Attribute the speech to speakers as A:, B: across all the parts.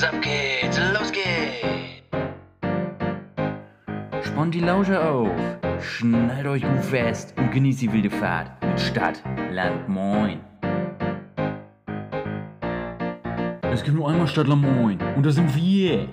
A: Was ab geht's? Los geht's!
B: Spannt die Lausche auf, schnallt euch gut fest und genießt die wilde Fahrt mit Stadt, Land, Moin. Es gibt nur einmal Stadt, Land, Moin und das sind wir.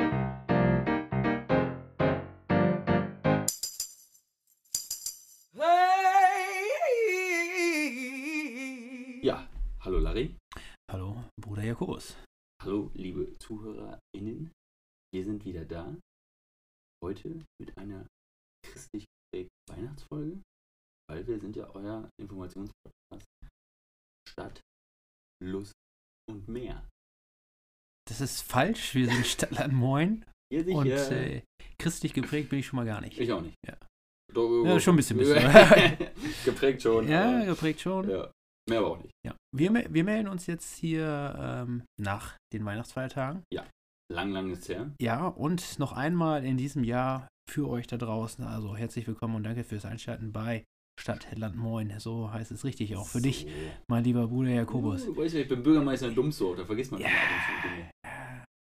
C: Ist falsch, wir sind Stadtland Moin
D: Ihr sicher?
C: und äh, christlich geprägt bin ich schon mal gar nicht.
D: ich auch nicht.
C: Ja.
D: Doch,
C: Ja, schon ein bisschen, bisschen.
D: Geprägt schon.
C: Ja, geprägt schon.
D: ja. Mehr aber auch nicht.
C: Ja. Wir, wir melden uns jetzt hier ähm, nach den Weihnachtsfeiertagen.
D: Lang, lang ist her.
C: Ja, und noch einmal in diesem Jahr für euch da draußen. Also herzlich willkommen und danke fürs Einschalten bei Stadt, Land, Moin. So heißt es richtig auch für dich,
D: So.
C: mein lieber Bruder Jakobus.
D: Du weißt ja, ich bin Bürgermeister in Dummsdorf, da vergisst man
C: Ja.
D: immer ab und zu Dinge.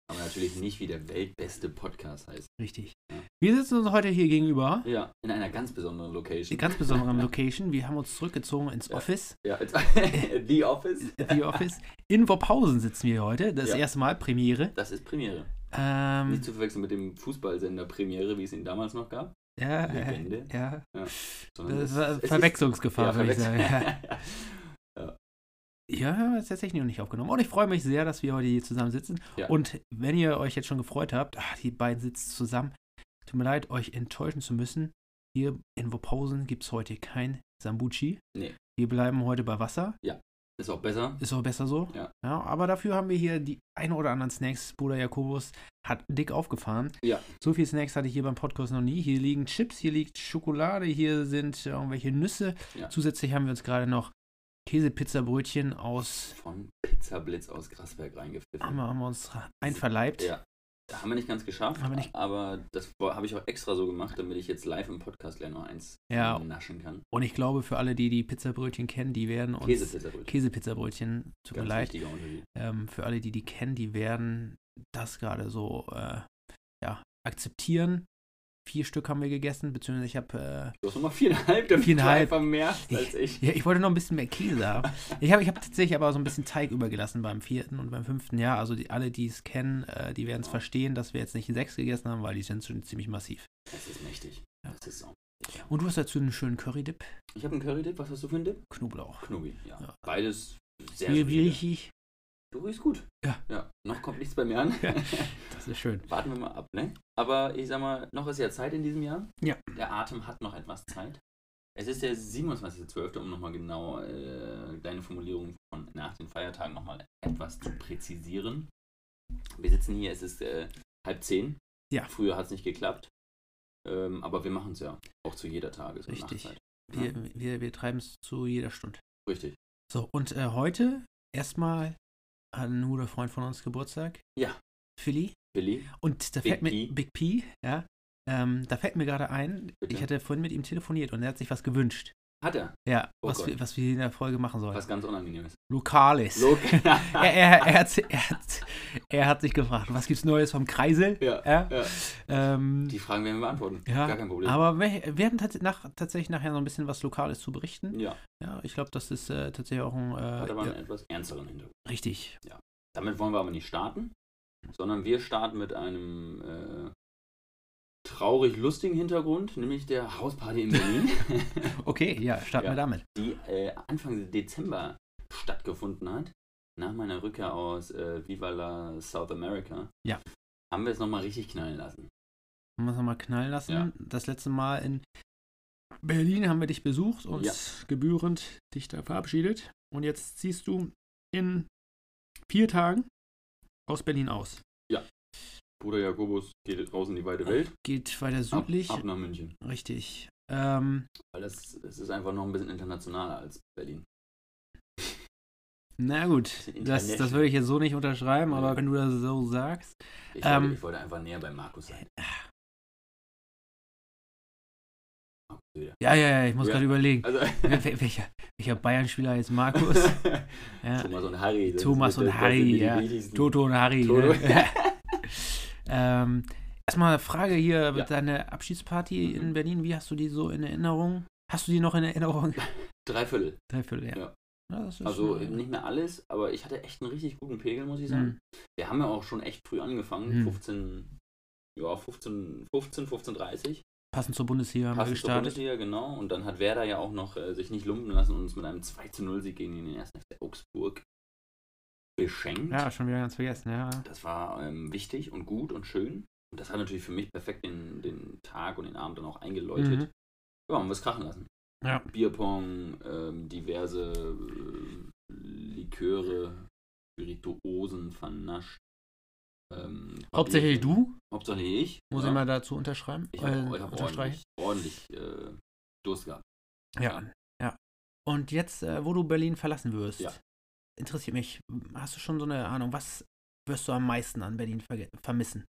D: Aber natürlich nicht, wie der weltbeste Podcast heißt.
C: Richtig.
D: Ja.
C: Wir sitzen uns heute hier gegenüber.
D: Ja, in einer ganz besonderen
C: In
D: Location.
C: ganz besonderen Location. Wir haben uns zurückgezogen ins
D: Ja.
C: Office.
D: Ja, The Office.
C: The Office. In Worphausen sitzen wir heute. Das
D: Ja.
C: erste Mal Premiere.
D: Das ist Premiere.
C: Ähm,
D: Nicht zu verwechseln mit dem Fußballsender Premiere, wie es ihn damals noch gab.
C: ja,
D: Legende.
C: ja.
D: Sondern
C: Das
D: es ist-
C: Verwechslungsgefahr,
D: Ja,
C: würde ich sagen. Ja, jetzt tatsächlich noch nicht aufgenommen. Und ich freue mich sehr, dass wir heute hier zusammen sitzen.
D: Ja.
C: Und wenn ihr euch jetzt schon gefreut habt, ach, die beiden sitzen zusammen. Tut mir leid, euch enttäuschen zu müssen. Hier in Worphausen gibt es heute kein Sambuchi.
D: Nee.
C: Wir bleiben heute bei Wasser.
D: Ist auch besser.
C: Ist auch besser so.
D: Ja.
C: aber dafür haben wir hier die ein oder anderen Snacks. Bruder Jakobus hat dick aufgefahren.
D: Ja.
C: So viel Snacks hatte ich hier beim Podcast noch nie. Hier liegen Chips, hier liegt Schokolade, hier sind irgendwelche Nüsse.
D: Ja.
C: Zusätzlich haben wir uns gerade noch Käsepizzabrötchen aus.
D: Von Pizzablitz aus Grasberg reingepfiffen.
C: Haben wir, haben wir uns einverleibt.
D: Ja. Haben wir nicht ganz geschafft,
C: Haben wir nicht-
D: aber das habe ich auch extra so gemacht, damit ich jetzt live im Podcast gleich noch eins
C: Ja.
D: naschen kann.
C: Und ich glaube, für alle, die die Pizzabrötchen kennen, die werden uns.
D: Käsepizzabrötchen.
C: Käsepizzabrötchen, tut mir
D: Ganz
C: leid.
D: wichtiger Unterschied.
C: Ähm, für alle, die die kennen, die werden das gerade so äh, ja, akzeptieren. Vier Stück haben wir gegessen, beziehungsweise ich habe.
D: Du hast nochmal viereinhalb, damit
C: Viereinhalb.
D: du einfach mehr als ich.
C: Äh, ja, ich wollte noch ein bisschen mehr Käse haben. Ich habe ich hab tatsächlich aber so ein bisschen Teig übergelassen beim vierten und beim fünften Jahr. Also die, alle, die es kennen, äh, die werden es verstehen, dass wir jetzt nicht sechs gegessen haben, weil die sind schon ziemlich massiv.
D: Das ist mächtig.
C: Ja.
D: Das ist so.
C: Und du hast dazu einen schönen Curry-Dip,
D: Ich habe einen Curry-Dip. Was hast du für einen Dip?
C: Knoblauch.
D: Knubi, ja.
C: Ja.
D: Beides sehr
C: Wie, wie
D: solide. Du riechst gut.
C: Ja.
D: ja. Noch kommt nichts bei mir an.
C: Das ist schön.
D: Warten wir mal ab, ne? Aber ich sag mal, noch ist ja Zeit in diesem Jahr.
C: Ja.
D: Der Atem hat noch etwas Zeit. Es ist der 27.12., um nochmal genau äh, deine Formulierung von nach den Feiertagen nochmal etwas zu präzisieren. Wir sitzen hier, es ist äh, halb zehn.
C: Ja.
D: Früher hat es nicht geklappt. Ähm, aber wir machen es ja auch zu jeder Tages- und
C: Richtig.
D: Nachtzeit.
C: Wir, wir, wir treiben es zu jeder Stunde.
D: Richtig.
C: So, und äh, heute erstmal hat ein guter Freund von uns Geburtstag.
D: Ja.
C: Philly.
D: Billy,
C: Und da
D: Big
C: fällt mir,
D: P.
C: Big P, ja. Ähm, da fällt mir gerade ein,
D: Bitte?
C: ich hatte vorhin mit ihm telefoniert und er hat sich was gewünscht.
D: Hat er
C: Ja,
D: Oh
C: was, wir, was wir in der Folge machen sollen.
D: was ganz Unangenehmes.
C: Lokales.
D: Lok
C: er, er, er, hat, hat, er hat sich gefragt, was gibt's Neues vom Kreisel?
D: ja,
C: Ja.
D: ja.
C: Ähm,
D: Die Fragen werden wir beantworten.
C: ja,
D: Gar kein Problem.
C: aber wir, wir haben tats nach, tatsächlich nachher noch ein bisschen was Lokales zu berichten.
D: ja,
C: Ja, ich glaube, das ist äh, tatsächlich auch ein.
D: hat
C: Äh,
D: aber
C: ja,
D: einen etwas ernsteren Hintergrund.
C: richtig.
D: Damit wollen wir aber nicht starten, sondern wir starten mit einem äh, traurig lustigen Hintergrund, nämlich der Hausparty in Berlin,
C: Okay, ja, starten
D: Ja.
C: wir damit.
D: die äh, Anfang Dezember stattgefunden hat. Nach meiner Rückkehr aus äh, Viva la South America.
C: Ja.
D: Haben wir es nochmal richtig knallen lassen.
C: Haben wir es nochmal knallen lassen.
D: Ja.
C: Das letzte Mal in Berlin haben wir dich besucht und
D: Ja.
C: gebührend dich da verabschiedet. Und jetzt ziehst du in vier Tagen aus Berlin aus.
D: Bruder Jakobus geht raus in die weite Welt.
C: Geht weiter südlich.
D: Ab, ab nach München.
C: Richtig. Ähm,
D: Weil das, das ist einfach noch ein bisschen internationaler als Berlin.
C: na gut, das, das würde ich jetzt so nicht unterschreiben,
D: Nee.
C: aber wenn du das so sagst.
D: Ich,
C: Ähm,
D: wollte, ich wollte einfach näher bei Markus sein. Markus wieder.
C: Ja, ja, ja, ich muss
D: Ja.
C: gerade überlegen.
D: Also,
C: Wel- wel- welcher welcher Bayern-Spieler ist Markus? Ja.
D: Thomas und Harry.
C: Thomas und Harry, ja. Toto und Harry.
D: Toto.
C: Ne? Ähm, erstmal eine Frage hier,
D: Ja.
C: deine Abschiedsparty
D: Mhm.
C: in Berlin, wie hast du die so in Erinnerung? Hast du die noch in Erinnerung?
D: Dreiviertel.
C: Dreiviertel, ja.
D: Ja.
C: Ja, das ist
D: Also
C: schon-
D: nicht mehr alles, aber ich hatte echt einen richtig guten Pegel, muss ich sagen.
C: Mhm.
D: Wir haben ja auch schon echt früh angefangen.
C: Mhm.
D: 15, ja, 15, 15, 15.30
C: Passend zur Bundesliga haben wir
D: Passend zur
C: gestartet.
D: Bundesliga, genau. Und dann hat Werder ja auch noch äh, sich nicht lumpen lassen und uns mit einem 2 zu 0 Sieg gegen den ersten FC Augsburg beschenkt.
C: Ja, schon wieder ganz vergessen, ja.
D: Das war ähm, wichtig und gut und schön. Und das hat natürlich für mich perfekt den, den Tag und den Abend dann auch eingeläutet.
C: Mhm.
D: Ja, haben wir es krachen lassen.
C: Ja.
D: Bierpong, ähm, diverse äh, Liköre, Spirituosen vernascht. Ähm,
C: Hauptsächlich du,
D: Hauptsächlich ich.
C: muss
D: ja.
C: ich mal dazu unterschreiben.
D: Ich
C: äh,
D: habe hab
C: unterstreichen.
D: ordentlich, ordentlich äh, Durst gehabt.
C: Ja, ja. Und jetzt, äh, wo du Berlin verlassen wirst,
D: Ja.
C: Interessiert mich, hast du schon so eine Ahnung, was wirst du am meisten an Berlin verge- vermissen?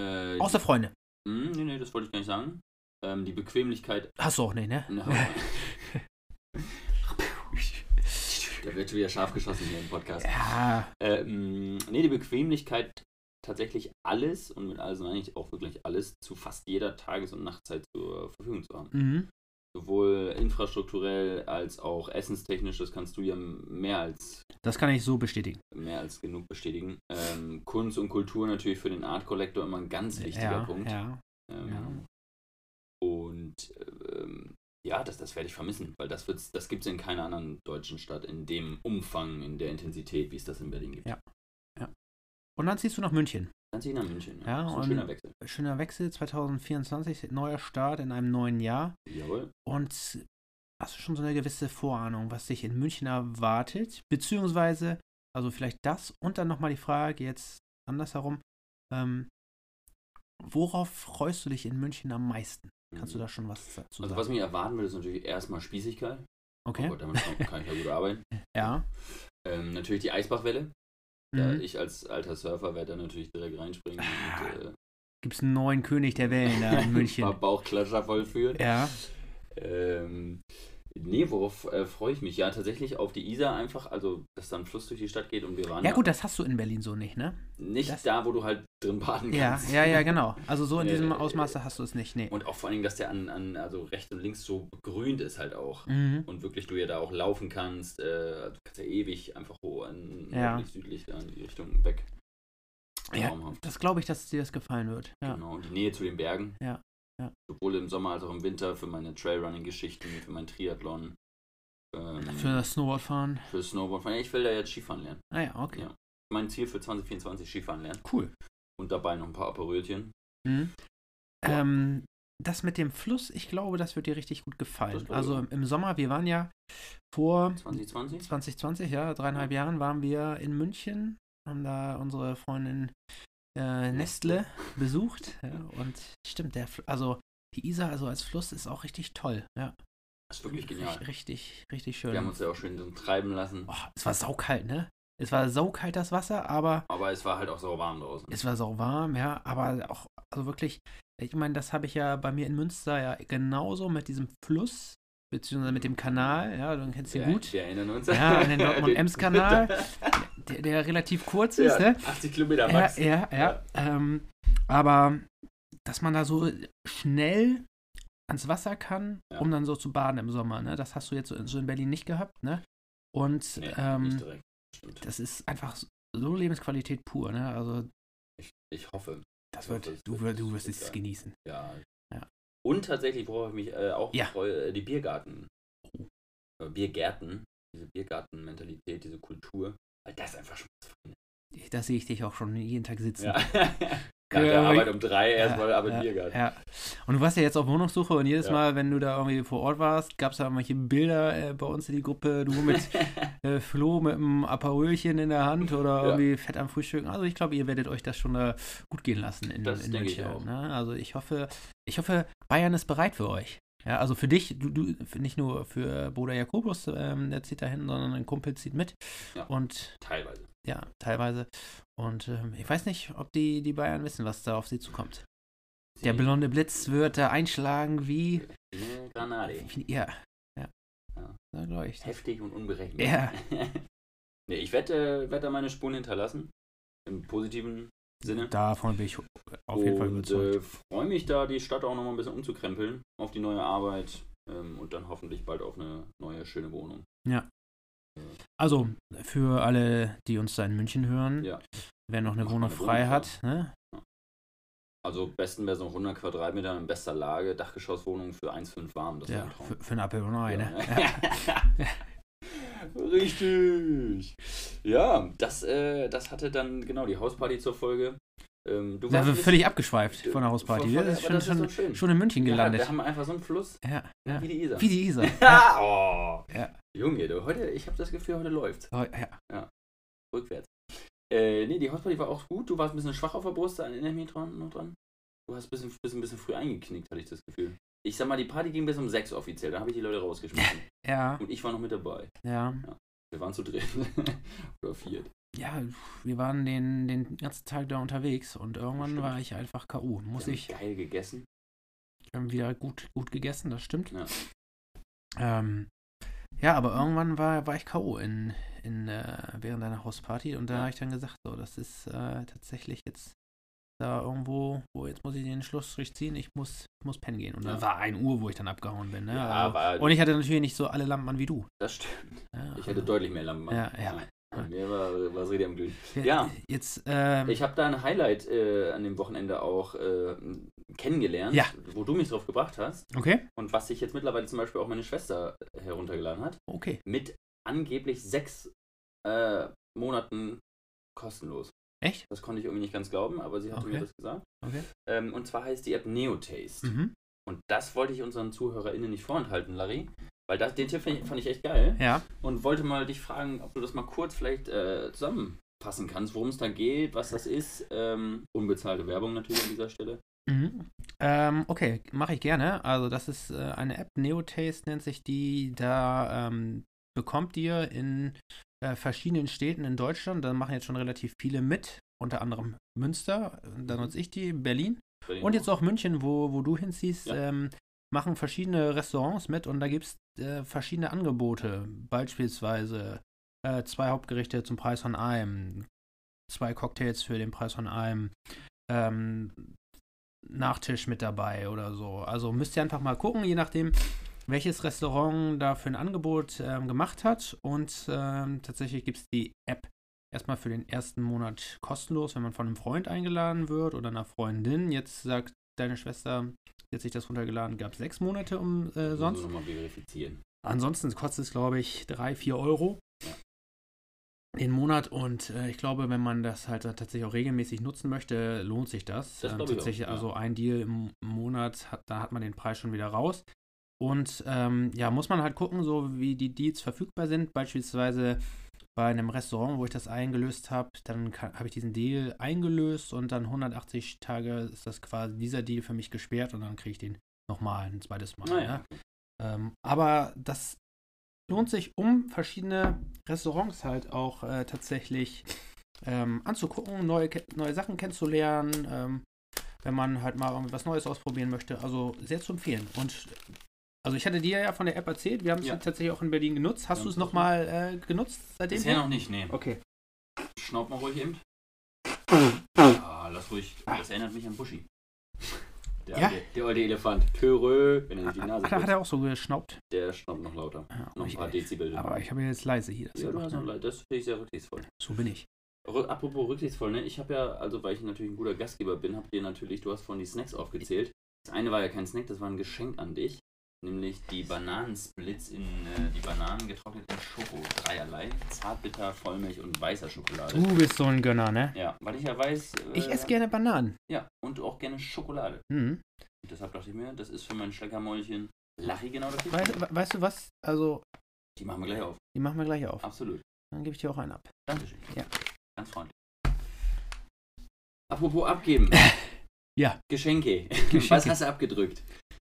D: Äh,
C: Außer Freunde.
D: Hm, nee, nee, das wollte ich gar nicht sagen. Ähm, die Bequemlichkeit.
C: Hast du auch nicht, ne?
D: Da wird schon wieder scharf geschossen hier im Podcast.
C: ja,
D: Ähm, nee, die Bequemlichkeit, tatsächlich alles, und mit alles meine ich auch wirklich alles, zu fast jeder Tages- und Nachtzeit zur Verfügung zu haben.
C: mhm.
D: Sowohl infrastrukturell als auch essenstechnisch, das kannst du ja mehr als,
C: das kann ich so bestätigen.
D: mehr als genug bestätigen. Ähm, Kunst und Kultur natürlich für den Art Collector immer ein ganz wichtiger
C: ja,
D: Punkt.
C: ja,
D: Ähm,
C: ja.
D: Und ähm, ja, das, das werde ich vermissen, weil das, wird's- das gibt es in keiner anderen deutschen Stadt in dem Umfang, in der Intensität, wie es das in Berlin gibt.
C: Ja. Und dann ziehst du nach München.
D: Ich nach München.
C: Ja,
D: das ist ein
C: und-
D: schöner Wechsel.
C: Schöner Wechsel, 2024, neuer Start in einem neuen Jahr.
D: Jawohl.
C: Und hast du schon so eine gewisse Vorahnung, was dich in München erwartet? Beziehungsweise, also vielleicht das und dann nochmal die Frage jetzt andersherum, ähm, worauf freust du dich in München am meisten? Kannst du da schon was dazu
D: Also
C: sagen?
D: was mich erwarten würde, ist natürlich erstmal Spießigkeit.
C: okay.
D: Oh Gott, damit kann, kann ich ja gut arbeiten.
C: ja.
D: Ähm, natürlich die Eisbachwelle.
C: Mhm.
D: ich als alter Surfer werde da natürlich direkt reinspringen und äh,
C: Gibt es einen neuen König der Wellen da in München?
D: Bauchklatscher vollführen.
C: ja.
D: Ähm, nee, worauf äh, freue ich mich? Ja, tatsächlich auf die Isar einfach, also dass da ein Fluss durch die Stadt geht und wir waren
C: Ja gut, das hast du in Berlin so nicht, ne?
D: nicht
C: das-
D: da, wo du halt drin baden
C: Ja,
D: kannst.
C: ja, ja, genau. Also so in
D: Äh,
C: diesem
D: äh,
C: Ausmaße hast du es nicht, nee.
D: Und auch vor allem, dass der an, an also rechts und links so begrünt ist halt auch.
C: Mhm.
D: Und wirklich du ja da auch laufen kannst. Äh, du kannst ja ewig einfach hoch an
C: Ja.
D: nördlich, südlich da in die Richtung weg.
C: Ja,
D: Traumhaft.
C: das glaube ich, dass dir das gefallen wird. Ja.
D: Genau, und die Nähe zu den Bergen.
C: Ja, ja.
D: Sowohl im Sommer als auch im Winter für meine Trailrunning-Geschichten, für mein Triathlon. Ähm,
C: Für das Snowboardfahren.
D: für Snowboardfahren. Ja, ich will da jetzt Skifahren lernen.
C: Ah ja, okay.
D: Ja. Mein Ziel für 2024 Skifahren lernen.
C: Cool.
D: Und dabei noch ein paar Aperölchen.
C: Mhm. Ähm, das mit dem Fluss, ich glaube, das wird dir richtig gut
D: Das
C: gefallen. Also im, im Sommer, wir waren ja vor
D: 2020?
C: 2020, ja, dreieinhalb Jahren waren wir in München, haben da unsere Freundin äh, Nestle besucht. Ja, und stimmt, der, also die Isar also als Fluss ist auch richtig toll. Ja,
D: Das ist wirklich genial.
C: Richtig, richtig, richtig schön.
D: Wir haben uns ja auch schön so treiben lassen.
C: oh, es war saukalt, ne? Es war saukalt das Wasser, aber
D: Aber es war halt auch so warm draußen.
C: es war sauwarm, ja, aber auch, also wirklich, ich meine, das habe ich ja bei mir in Münster ja genauso mit diesem Fluss, beziehungsweise mit dem Kanal, ja, du kennst den
D: wir,
C: gut,
D: Wir erinnern uns.
C: Ja, an den Dortmund-Ems-Kanal. der, der relativ kurz ist,
D: ja,
C: ne?
D: 80 Kilometer
C: Ja,
D: max.
C: ja, ja. Ähm, aber dass man da so schnell ans Wasser kann,
D: Ja.
C: um dann so zu baden im Sommer, ne? Das hast du jetzt so, so in Berlin nicht gehabt, ne? Und
D: Nee,
C: ähm, das ist einfach so Lebensqualität pur, ne? Also
D: Ich, ich hoffe.
C: das wird,
D: hoffe,
C: du,
D: wird-
C: wirst- du
D: es
C: wirst es genießen.
D: Ja.
C: Ja.
D: Und tatsächlich, worauf ich mich äh, auch
C: Ja.
D: freue, äh, die Biergarten. Äh, Biergärten. Diese Biergarten-Mentalität, diese Kultur. Weil das einfach schon
C: Da sehe ich dich auch schon jeden Tag sitzen.
D: Ja. Nach der
C: Ja,
D: Arbeit um drei erstmal aber
C: ja,
D: Biergarten.
C: Ja. Und du warst ja jetzt auf Wohnungssuche und jedes
D: Ja.
C: Mal, wenn du da irgendwie vor Ort warst, gab es da irgendwelche Bilder äh, bei uns in die Gruppe, du mit äh, Flo mit einem Aperölchen in der Hand oder
D: Ja.
C: irgendwie fett am Frühstück. Also ich glaube, ihr werdet euch das schon äh, gut gehen lassen in,
D: Das
C: in
D: denke ich
C: München.
D: auch.
C: Ne? Also ich hoffe, ich hoffe, Bayern ist bereit für euch. Ja, also für dich, du, du nicht nur für Bruder Jakobus, ähm, der zieht da hin, sondern ein Kumpel zieht mit.
D: Ja.
C: Und
D: Teilweise.
C: ja, teilweise. Und ähm, ich weiß nicht, ob die, die Bayern wissen, was da auf sie zukommt. Der blonde Blitz wird da einschlagen wie.
D: Eine Granate.
C: ja. Ja.
D: Ja.
C: Da glaube ich.
D: Heftig und unberechenbar.
C: Ja.
D: nee, ich werde äh, werd da meine Spuren hinterlassen. Im positiven Sinne.
C: Davon bin ich auf jeden Fall
D: und
C: überzeugt.
D: äh, freue mich da, die Stadt auch nochmal ein bisschen umzukrempeln auf die neue Arbeit ähm, und dann hoffentlich bald auf eine neue, schöne Wohnung.
C: Also, für alle, die uns da in München hören,
D: Ja.
C: wer noch eine
D: Macht
C: Wohnung frei
D: Wohnung
C: hat, ne?
D: Also besten wäre so 100 Quadratmeter in bester Lage, Dachgeschosswohnung für 1,5 warm. Das wäre
C: Ja,
D: ein Traum.
C: für, für einen Apfel und Ei, ne?
D: Ja. Richtig. Ja, das, äh, das hatte dann genau die Hausparty zur Folge. Ähm, du
C: Da wir völlig abgeschweift von der Hausparty. Das ist schon, schon,
D: schön.
C: schon in München
D: Ja,
C: gelandet.
D: wir haben einfach so einen Fluss
C: Ja, ja.
D: wie die Isar.
C: Wie die Isar.
D: Ja, oh.
C: Ja.
D: Junge, du, heute, ich habe das Gefühl, heute läuft
C: Oh, ja.
D: rückwärts. Äh, nee, die Hausparty war auch gut. Du warst ein bisschen schwach auf der Brust, erinnere ich mich dran, noch dran. Du hast ein bisschen, bisschen, bisschen früh eingeknickt, hatte ich das Gefühl. Ich sag mal, die Party ging bis um 6 offiziell, da habe ich die Leute rausgeschmissen.
C: Ja,
D: Und ich war noch mit dabei.
C: ja.
D: Wir waren zu dritt. Oder viert.
C: Ja, wir waren den, den ganzen Tag da unterwegs und irgendwann
D: Stimmt.
C: war ich einfach K.O. Muss
D: Wir haben
C: ich
D: Geil gegessen.
C: ähm, wieder gut, gut gegessen, das stimmt.
D: Ja.
C: Ähm, ja, aber irgendwann war, war ich K.O. in, in, äh, während deiner Hausparty und da
D: Ja.
C: habe ich dann gesagt, so, das ist äh, tatsächlich jetzt da irgendwo, wo jetzt muss ich den Schlussstrich ziehen, ich muss, muss pennen gehen. Und
D: Ja.
C: dann war 1 Uhr, wo ich dann abgehauen bin. Ne?
D: Ja,
C: also,
D: aber
C: und ich hatte natürlich nicht so alle Lampen an wie du.
D: das stimmt.
C: Ja,
D: Ich hätte deutlich mehr Lampen.
C: Ja, ja.
D: Bei mir war, war es richtig am Glühen.
C: Ja. Jetzt, ähm,
D: Ich habe da ein Highlight äh, an dem Wochenende auch äh, kennengelernt,
C: Ja.
D: wo du mich drauf gebracht hast
C: okay,
D: und was sich jetzt mittlerweile zum Beispiel auch meine Schwester heruntergeladen hat,
C: okay.
D: mit angeblich sechs äh, Monaten kostenlos.
C: Echt?
D: Das konnte ich irgendwie nicht ganz glauben, aber sie hatte mir
C: Okay.
D: das gesagt.
C: Okay.
D: Ähm, und zwar heißt die App Neotaste.
C: Mhm.
D: Und das wollte ich unseren ZuhörerInnen nicht vorenthalten, Larry. Weil das, den Tipp fand ich, fand ich echt geil.
C: Ja,
D: Und wollte mal dich fragen, ob du das mal kurz vielleicht äh, zusammenfassen kannst, worum es da geht, was das ist. Ähm, unbezahlte Werbung natürlich an dieser Stelle.
C: Mhm. Ähm, okay, mache ich gerne. Also das ist äh, eine App, Neotaste nennt sich die. Da ähm, bekommt ihr in äh, verschiedenen Städten in Deutschland, da machen jetzt schon relativ viele mit, unter anderem Münster, da nutze ich die, Berlin
D: Berlin
C: und jetzt auch München, wo, wo du hinziehst,
D: Ja.
C: ähm, machen verschiedene Restaurants mit und da gibt es äh, verschiedene Angebote. Beispielsweise äh, zwei Hauptgerichte zum Preis von einem, zwei Cocktails für den Preis von einem, ähm, Nachtisch mit dabei oder so. Also müsst ihr einfach mal gucken, je nachdem, welches Restaurant da für ein Angebot ähm, gemacht hat. Und ähm, tatsächlich gibt es die App erstmal für den ersten Monat kostenlos, wenn man von einem Freund eingeladen wird oder einer Freundin. Jetzt sagt deine Schwester, sie hat sich das runtergeladen, gab sechs Monate umsonst.
D: Sonst nochmal verifizieren.
C: Ansonsten kostet es, glaube ich, 3, 4 Euro den Monat. Und äh, ich glaube, wenn man das halt tatsächlich auch regelmäßig nutzen möchte, lohnt sich das.
D: Das
C: ähm,
D: glaube ich auch,
C: tatsächlich,
D: ja.
C: also ein Deal im Monat, hat, da hat man den Preis schon wieder raus. Und ähm, ja, muss man halt gucken, so wie die Deals verfügbar sind. Beispielsweise bei einem Restaurant, wo ich das eingelöst habe, dann habe ich diesen Deal eingelöst und dann 180 Tage ist das quasi dieser Deal für mich gesperrt und dann kriege ich den nochmal ein zweites Mal.
D: Naja.
C: Ja. Ähm, aber das lohnt sich, um verschiedene Restaurants halt auch äh, tatsächlich ähm, anzugucken, neue, neue Sachen kennenzulernen, ähm, wenn man halt mal was Neues ausprobieren möchte. Also sehr zu empfehlen. Und also ich hatte dir ja von der App erzählt, wir haben es
D: Ja.
C: tatsächlich auch in Berlin genutzt. Hast
D: Ja,
C: du es nochmal äh, genutzt seitdem?
D: Bisher noch nicht, nee.
C: Okay.
D: Schnaub mal ruhig eben. Ah, lass ruhig. Das erinnert mich an Buschi. Der,
C: Ja?
D: alte, der alte Elefant. Törö, wenn er sich die Nase
C: Hat, hat
D: putzt,
C: er auch so geschnaubt?
D: der schnaubt noch lauter.
C: Ja,
D: Noch ein
C: ich,
D: paar Dezibel.
C: aber ich habe jetzt leise hier. Das
D: ja, du hast noch. Das finde ich sehr rücksichtsvoll.
C: So bin ich.
D: Apropos rücksichtsvoll, ne? Ich habe ja, also weil ich natürlich ein guter Gastgeber bin, habe dir natürlich, du hast vorhin die Snacks aufgezählt. Das eine war ja kein Snack, das war ein Geschenk an dich. Nämlich die Bananensplits in äh, die Bananen getrocknet in Schoko. Dreierlei. Zartbitter, Vollmilch und weißer Schokolade.
C: Du bist so ein Gönner, ne?
D: Ja, weil ich ja weiß. Äh,
C: Ich esse gerne Bananen.
D: Ja, und auch gerne Schokolade.
C: Hm.
D: Und deshalb dachte ich mir, das ist für mein Schleckermäulchen Lachi genau das
C: Weißt, we- weißt du was? Also,
D: Die machen wir gleich auf.
C: die machen wir gleich auf.
D: Absolut.
C: Dann gebe ich dir auch einen ab.
D: Dankeschön.
C: Ja.
D: Ganz freundlich. Apropos abgeben.
C: Ja.
D: Geschenke.
C: Geschenke.
D: Was hast du abgedrückt?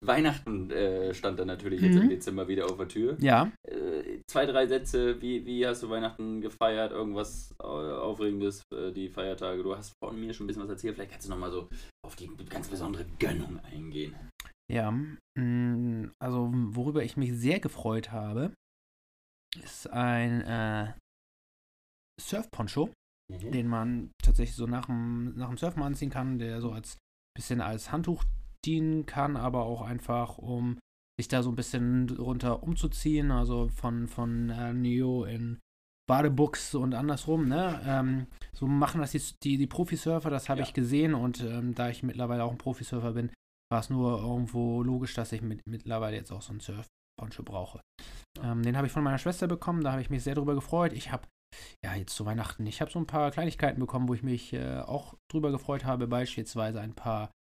D: Weihnachten äh, stand dann natürlich jetzt
C: Mhm.
D: im Dezember wieder auf der Tür.
C: Ja.
D: Äh, zwei, drei Sätze. Wie, wie hast du Weihnachten gefeiert? Irgendwas äh, Aufregendes, äh, die Feiertage? Du hast von mir schon ein bisschen was erzählt. Vielleicht kannst du nochmal so auf die ganz besondere Gönnung eingehen.
C: Ja. mm, Also, worüber ich mich sehr gefreut habe, ist ein äh, Surf-Poncho.
D: Mhm.
C: den man tatsächlich so nach dem, nach dem Surfen anziehen kann, der so als bisschen als Handtuch dienen kann, aber auch einfach, um sich da so ein bisschen runter umzuziehen, also von, von äh, Neo in Badebuchs und andersrum, ne? Ähm, so machen das die, die, die Profisurfer, das habe
D: Ja.
C: ich gesehen und ähm, da ich mittlerweile auch ein Profisurfer bin, war es nur irgendwo logisch, dass ich mit, mittlerweile jetzt auch so einen Surf-Poncho brauche. Ähm, den habe ich von meiner Schwester bekommen, da habe ich mich sehr drüber gefreut. Ich habe ja, jetzt zu Weihnachten. Ich habe so ein paar Kleinigkeiten bekommen, wo ich mich äh, auch drüber gefreut habe. Beispielsweise ein paar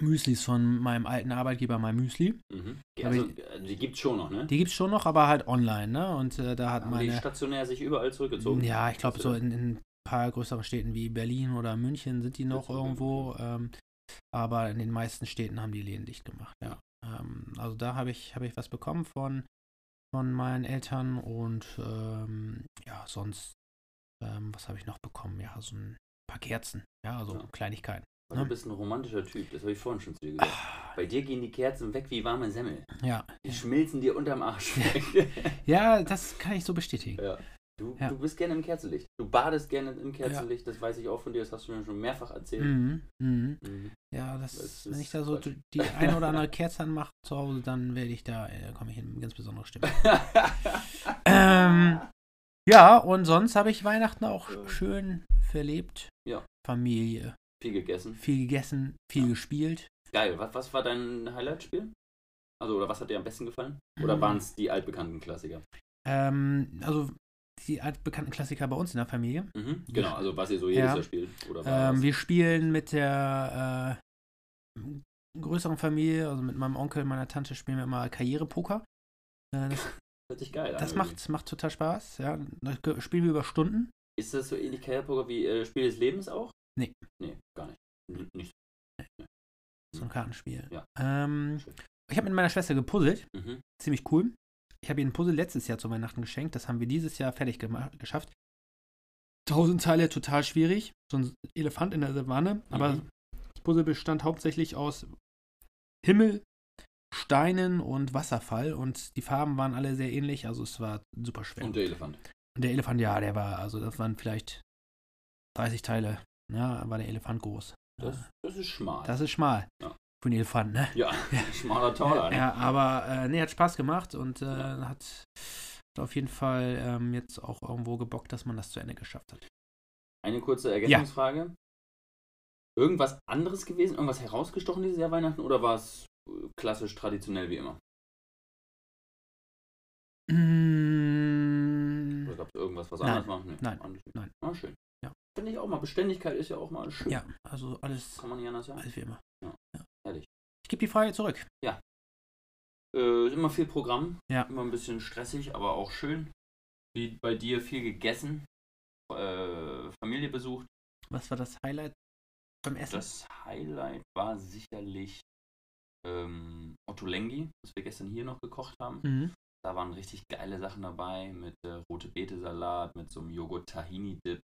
C: Müslis von meinem alten Arbeitgeber, mein Müsli.
D: Mhm. Also, äh, die gibt's schon noch, ne?
C: Die gibt es schon noch, aber halt online, ne? Und äh, da hat
D: Haben die
C: meine.
D: stationär sich überall zurückgezogen?
C: Ja, ich glaube, so in, in ein paar größeren Städten wie Berlin oder München sind die noch irgendwo. Ähm, aber in den meisten Städten haben die Läden dicht gemacht, ja. Ähm, also da habe ich, hab ich was bekommen von, von meinen Eltern und ähm, ja, sonst, ähm, was habe ich noch bekommen? Ja, so ein paar Kerzen, ja, also
D: Ja.
C: Kleinigkeiten.
D: Weil? Du bist ein romantischer Typ, das habe ich vorhin schon zu dir gesagt. Bei dir gehen die Kerzen weg wie warme Semmel.
C: Ja,
D: Die schmilzen dir unterm Arsch weg.
C: ja, das kann ich so bestätigen.
D: ja. Du,
C: Ja.
D: du bist gerne im Kerzenlicht. Du badest gerne im Kerzenlicht, das weiß ich auch von dir, das hast du mir schon mehrfach erzählt.
C: Mhm, mhm.
D: Mhm.
C: Ja, das,
D: Das
C: wenn ich da so
D: Quatsch.
C: die eine oder andere Kerze anmache zu Hause, dann werde ich da, äh, komme ich in eine ganz besondere Stimmung. ähm, ja, und sonst habe ich Weihnachten auch
D: Ja.
C: schön verlebt.
D: Ja.
C: Familie.
D: Viel gegessen.
C: Viel gegessen, viel
D: Ja.
C: gespielt.
D: Geil, was, was war dein Highlight-Spiel? Also, oder was hat dir am besten gefallen? Oder
C: Mhm.
D: waren es die altbekannten Klassiker?
C: Ähm, also die altbekannten Klassiker bei uns in der Familie.
D: Mhm. Genau, also was ihr so jedes
C: Ja.
D: Jahr spielt.
C: Ähm, wir spielen mit der äh, größeren Familie, also mit meinem Onkel, meiner Tante, spielen wir immer Karrierepoker. Äh, das
D: hört sich geil
C: das
D: irgendwie.
C: macht, macht total Spaß. Ja. Das spielen wir über Stunden.
D: Ist das so ähnlich Karrierepoker wie äh, Spiel des Lebens auch?
C: Nee.
D: Nee, gar nicht. N nicht.
C: So ein Kartenspiel.
D: Ja.
C: Ähm, ich habe mit meiner Schwester gepuzzelt.
D: Mhm.
C: Ziemlich cool. Ich habe ihr ein Puzzle letztes Jahr zu Weihnachten geschenkt. Das haben wir dieses Jahr fertig geschafft. Tausend Teile, total schwierig. So ein Elefant in der Savanne. Aber
D: Mhm.
C: das Puzzle bestand hauptsächlich aus Himmel, Steinen und Wasserfall. Und die Farben waren alle sehr ähnlich. Also es war super schwer.
D: Und der Elefant.
C: Und der Elefant, ja, der war, also das waren vielleicht 30 Teile. Ja, war der Elefant groß.
D: Das, das ist schmal.
C: Das ist schmal.
D: Ja.
C: Für einen Elefant, ne?
D: ja, schmaler Taler. Ne?
C: Ja, aber äh, nee, hat Spaß gemacht und äh,
D: Ja.
C: hat, hat auf jeden Fall ähm, jetzt auch irgendwo gebockt, dass man das zu Ende geschafft hat.
D: Eine kurze Ergänzungsfrage. Irgendwas anderes gewesen? Irgendwas herausgestochen dieses Jahr Weihnachten? Oder war es äh, klassisch traditionell wie immer?
C: Mm,
D: Oder gab es irgendwas, was
C: Nein.
D: anders war? Nee,
C: Nein.
D: Ah, schön.
C: Ja.
D: Finde ich auch mal. Beständigkeit ist ja auch mal schön.
C: ja, also alles,
D: Kann man nicht anders sagen.
C: alles wie immer.
D: Ja.
C: Ja.
D: Ehrlich.
C: Ich gebe die Frage zurück.
D: Äh, ist immer viel Programm.
C: Ja.
D: Immer ein bisschen stressig, aber auch schön. Wie bei dir viel gegessen. Äh, Familie besucht.
C: Was war das Highlight beim Essen?
D: Das Highlight war sicherlich ähm, Otto Lengi, was wir gestern hier noch gekocht haben.
C: Mhm.
D: Da waren richtig geile Sachen dabei mit äh, rote Beete Salat, mit so einem Joghurt Tahini Dip,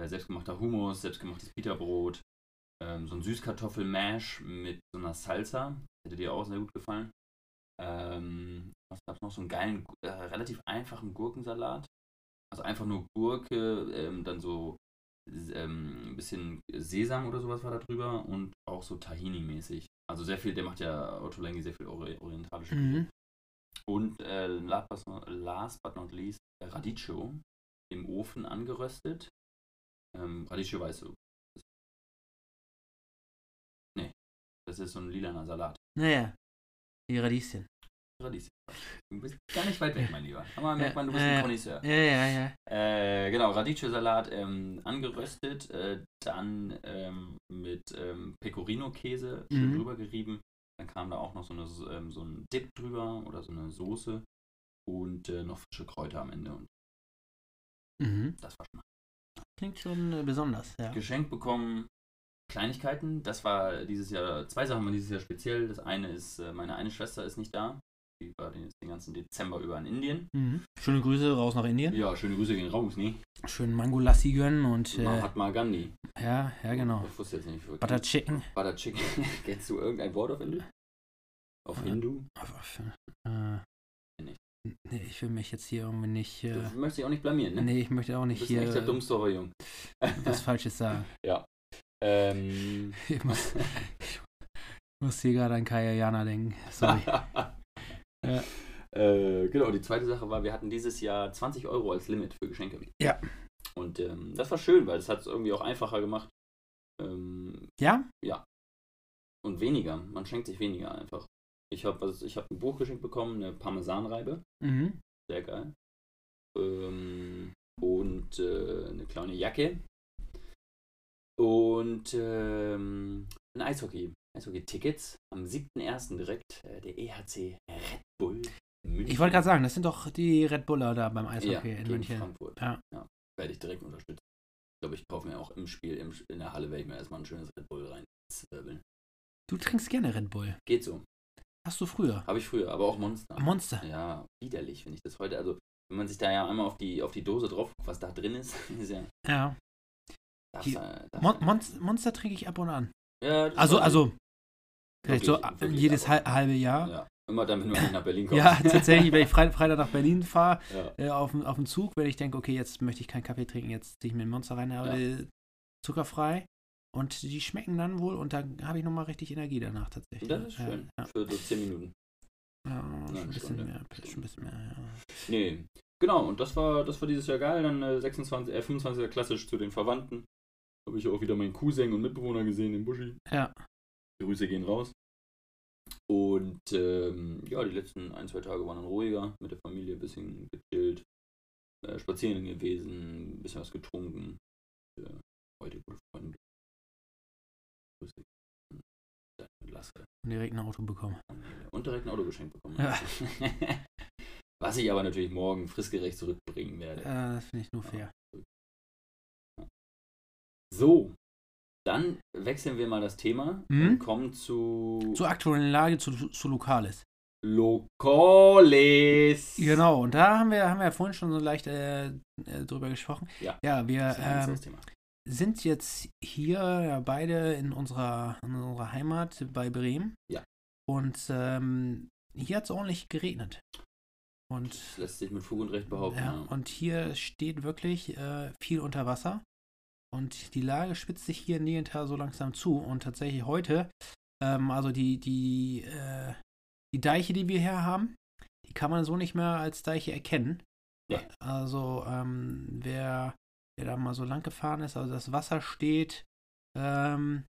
D: äh, selbstgemachter Hummus, selbstgemachtes Pita-Brot, ähm, so ein Süßkartoffel-Mash mit so einer Salsa. Hätte dir auch sehr gut gefallen. Ähm, was gab's noch? So einen geilen, äh, relativ einfachen Gurkensalat. Also einfach nur Gurke, ähm, dann so ähm, ein bisschen Sesam oder sowas war da drüber und auch so Tahini-mäßig. Also sehr viel, der macht ja Otto Lengi sehr viel ori orientalische.
C: Mhm.
D: Und äh, last, but not, least Radicchio im Ofen angeröstet. Ähm, du. Das- Nee, das ist so ein lilaner Salat.
C: Naja, die Radieschen.
D: Radieschen. Du bist gar nicht weit weg, mein Lieber. Aber merkt man, du bist ein. Connoisseur.
C: Ja, ja, ja.
D: Äh, genau, Radicchio-Salat ähm, angeröstet, äh, dann ähm, mit ähm, Pecorino-Käse schön
C: Mhm.
D: drüber gerieben. Dann kam da auch noch so, eine, ähm, so ein Dip drüber oder so eine Soße und äh, noch frische Kräuter am Ende. Und
C: Mhm.
D: das war schon
C: Klingt schon äh, besonders, ja.
D: geschenkt bekommen. Kleinigkeiten, das war dieses Jahr, zwei Sachen waren dieses Jahr speziell. Das eine ist, äh, meine eine Schwester ist nicht da. Die war den, den ganzen Dezember über in Indien.
C: Mhm. Schöne Grüße raus nach Indien.
D: Ja, schöne Grüße gehen raus, ne?
C: Schön Mango Lassi gönnen und äh,
D: Mahatma Gandhi.
C: ja, ja genau.
D: Ich wusste jetzt nicht. wie-
C: Butter Chicken.
D: Butter Chicken. Kennst du irgendein Wort auf Hindu? Auf. Hindu?
C: Äh, Nee, ich will mich jetzt hier irgendwie nicht.
D: Du
C: Äh,
D: möchtest dich auch nicht blamieren, ne?
C: nee, ich möchte auch
D: du
C: nicht
D: bist ein
C: hier
D: echter
C: äh,
D: Dummstorfer Jung.
C: was Falsches sagen.
D: Ähm,
C: Ich muss, ich muss hier gerade an Kaya Jana denken. Sorry.
D: äh, genau, die zweite Sache war, wir hatten dieses Jahr 20 Euro als Limit für Geschenke.
C: Ja.
D: Und ähm, das war schön, weil es hat es irgendwie auch einfacher gemacht. Ähm,
C: Ja?
D: und weniger. Man schenkt sich weniger einfach. Ich habe ich hab ein Buch geschenkt bekommen, eine Parmesanreibe.
C: Mhm.
D: Sehr geil. Ähm, und äh, eine kleine Jacke. Und ähm, ein Eishockey. Eishockey-Tickets. Am 7.1. direkt äh, der EHC Red Bull München.
C: Ich wollte gerade sagen, das sind doch die Red Buller da beim Eishockey
D: ja,
C: in München.
D: Frankfurt.
C: Ja.
D: Werde ich direkt unterstützen. Ich glaube, ich kaufe mir auch im Spiel, im, in der Halle, werde ich mir erstmal ein schönes Red Bull rein.
C: Du trinkst gerne Red Bull.
D: Geht so.
C: Hast du früher?
D: Habe ich früher, aber auch Monster.
C: Monster.
D: Ja, widerlich, wenn ich das heute, also wenn man sich da ja einmal auf die, auf die Dose drauf guckt, was da drin ist, ist ja.
C: Ja.
D: Das,
C: Hier,
D: äh, das,
C: Mon Monster, Monster trinke ich ab und an.
D: ja,
C: Also, also, vielleicht so
D: Wirklich, wirklich
C: jedes
D: ab
C: halbe Jahr.
D: Ja, immer dann, wenn du nicht nach Berlin kommst.
C: Ja, tatsächlich, wenn ich Fre Freitag nach Berlin fahre,
D: ja.
C: äh, auf, dem- auf dem Zug, wenn ich denke, okay, jetzt möchte ich keinen Kaffee trinken, jetzt ziehe ich mir ein Monster rein, aber äh, zuckerfrei. Und die schmecken dann wohl und da habe ich nochmal richtig Energie danach tatsächlich.
D: Das ist
C: Ja,
D: schön.
C: Ja,
D: Für so 10 Minuten.
C: ja,
D: eine
C: schon ein bisschen
D: Stunde.
C: mehr. Schon ein bisschen mehr, ja.
D: Nee. Genau, und das war, das war dieses Jahr geil. Dann äh, 26, äh, 25. klassisch zu den Verwandten. Habe ich auch wieder meinen Cousin und Mitbewohner gesehen, den Buschi.
C: Ja.
D: Grüße gehen raus. Und ähm, ja, die letzten ein, zwei Tage waren dann ruhiger. Mit der Familie ein bisschen gechillt. Äh, spazieren gewesen, ein bisschen was getrunken. Äh, heute gute Freunde. Dann Lasse.
C: Und direkt ein Auto bekommen.
D: Und direkt ein Auto geschenkt bekommen.
C: Ja.
D: Was ich aber natürlich morgen fristgerecht zurückbringen werde.
C: Äh, das finde ich nur fair.
D: So, dann wechseln wir mal das Thema
C: Mhm.
D: und kommen zu
C: Zur aktuellen Lage, zu, zu Lokales.
D: Lokales.
C: Genau, und da haben wir, haben wir ja vorhin schon so leicht äh, äh, drüber gesprochen.
D: Ja.
C: Ja, wir
D: Das ist ein
C: ähm,
D: Thema.
C: Sind jetzt hier ja, beide in unserer, in unserer Heimat bei Bremen.
D: Ja.
C: Und ähm, hier hat es ordentlich geregnet. Und,
D: Das lässt sich mit Fug und Recht behaupten.
C: ja,
D: Ja,
C: und hier steht wirklich äh, viel unter Wasser. Und die Lage spitzt sich hier in Niental so langsam zu. Und tatsächlich heute, ähm, also die, die, äh, die Deiche, die wir hier haben, die kann man so nicht mehr als Deiche erkennen.
D: Nee.
C: Also, ähm, wer, wer da mal so lang gefahren ist, also das Wasser steht ähm,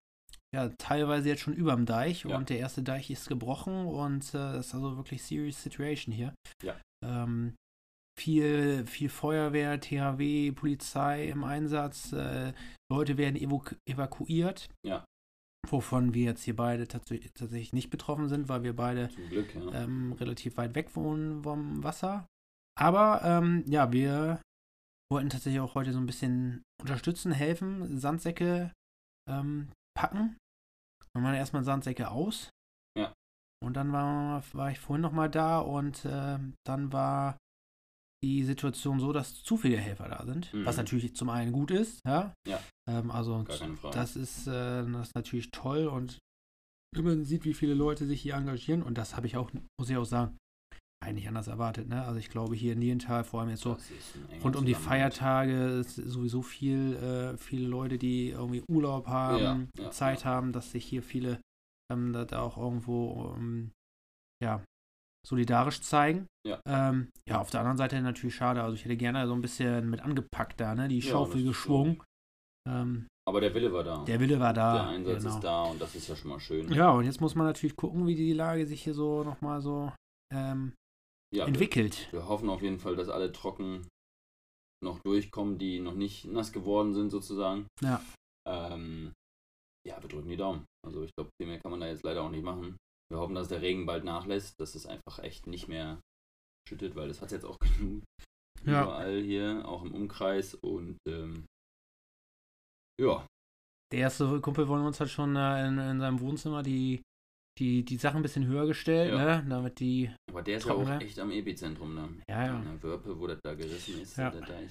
C: ja teilweise jetzt schon überm Deich
D: Ja.
C: und der erste Deich ist gebrochen und äh, das ist also wirklich serious situation hier.
D: Ja.
C: Ähm, viel, viel Feuerwehr, THW, Polizei im Einsatz. Äh, Leute werden evaku evakuiert.
D: Ja.
C: Wovon wir jetzt hier beide tats tatsächlich nicht betroffen sind, weil wir beide
D: Glück, ja.
C: ähm, relativ weit weg wohnen vom Wasser. Aber ähm, ja, wir wollten tatsächlich auch heute so ein bisschen unterstützen, helfen, Sandsäcke ähm, packen. Dann waren erstmal Sandsäcke aus.
D: Ja.
C: Und dann war, war ich vorhin nochmal da und ähm, dann war die Situation so, dass zu viele Helfer da sind.
D: Mhm.
C: Was natürlich zum einen gut ist, ja.
D: Ja.
C: Ähm, also das ist, äh, das ist natürlich toll und man sieht, wie viele Leute sich hier engagieren und das habe ich auch, muss ich auch sagen, eigentlich anders erwartet. Ne? Also ich glaube hier in Niental, vor allem jetzt so rund um die. Feiertage, ist sowieso viel, äh, viele Leute, die irgendwie Urlaub haben,
D: Ja, ja,
C: Zeit
D: ja.
C: haben, dass sich hier viele ähm, da, auch irgendwo ähm, ja, solidarisch zeigen.
D: Ja.
C: Ähm, ja, auf der anderen Seite natürlich schade. Also ich hätte gerne so ein bisschen mit angepackt da, ne? Die Schaufel geschwungen. Ähm,
D: Aber der Wille war da.
C: der Wille war da.
D: Der Einsatz
C: genau.
D: ist da und das ist ja schon mal schön.
C: Ja, und jetzt muss man natürlich gucken, wie die Lage sich hier so nochmal so ähm,
D: Ja, wir,
C: entwickelt.
D: wir hoffen auf jeden Fall, dass alle trocken noch durchkommen, die noch nicht nass geworden sind, sozusagen.
C: Ja.
D: Ähm, ja, wir drücken die Daumen. Also ich glaube, viel mehr kann man da jetzt leider auch nicht machen. Wir hoffen, dass der Regen bald nachlässt, dass es einfach echt nicht mehr schüttet, weil das hat jetzt auch genug.
C: Ja.
D: Überall hier, auch im Umkreis und ähm, ja,
C: Der erste Kumpel von uns hat schon äh, in, in seinem Wohnzimmer die, die, die Sachen ein bisschen höher gestellt,
D: Ja.
C: ne? Damit die.
D: aber der ist ja auch echt am Epizentrum, ne?
C: Ja, ja.
D: In der Wörpe, wo das da gerissen ist,
C: Ja.
D: der Deich.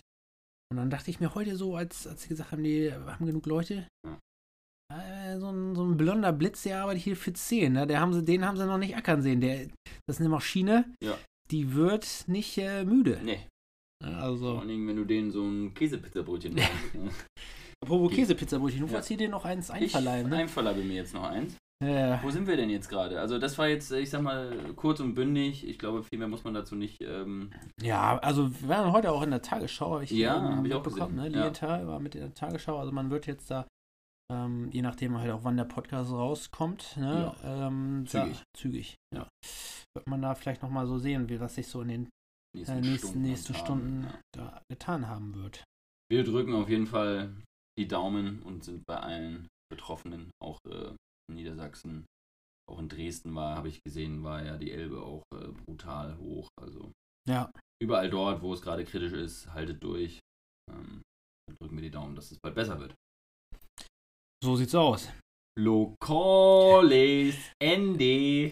C: Und dann dachte ich mir heute so, als, als sie gesagt haben, die haben genug Leute.
D: Ja.
C: Äh, so, ein, so ein blonder Blitz, der arbeitet hier für 10. Ne? Der haben sie, den haben sie noch nicht ackern sehen. Der, das ist eine Maschine.
D: Ja.
C: die wird nicht äh, müde.
D: Nee.
C: Ja,
D: Vor
C: Also,
D: allen Dingen, wenn du denen so ein Käsepizzabrötchen machst, ne?
C: apropos Käsepizzabrötchen, du
D: Ja.
C: wolltest dir noch eins
D: Ich
C: einverleiben, ne?
D: einverleibe mir jetzt noch eins.
C: Ja,
D: Wo sind wir denn jetzt gerade? Also das war jetzt, ich sag mal, kurz und bündig. Ich glaube, viel mehr muss man dazu nicht. Ähm,
C: ja, also wir waren heute auch in der Tagesschau, habe ich,
D: Ja,
C: ähm,
D: hab ich auch gesehen,
C: ne?
D: ja.
C: War mit in der Tagesschau, also man wird jetzt da, ähm, je nachdem halt auch wann der Podcast rauskommt, ne? Ähm,
D: Zügig.
C: Da, zügig, ja. Wird man da vielleicht nochmal so sehen, wie was sich so in den
D: nächsten,
C: äh, nächsten,
D: Stunden,
C: nächsten Stunden
D: ja.
C: da getan haben wird.
D: Wir drücken auf jeden Fall die Daumen und sind bei allen Betroffenen, auch äh, Niedersachsen, auch in Dresden war, habe ich gesehen, war ja die Elbe auch äh, brutal hoch. Also
C: Ja,
D: überall dort, wo es gerade kritisch ist, haltet durch. Ähm, dann drücken wir die Daumen, dass es bald besser wird.
C: so sieht's aus.
D: Lokales Ende.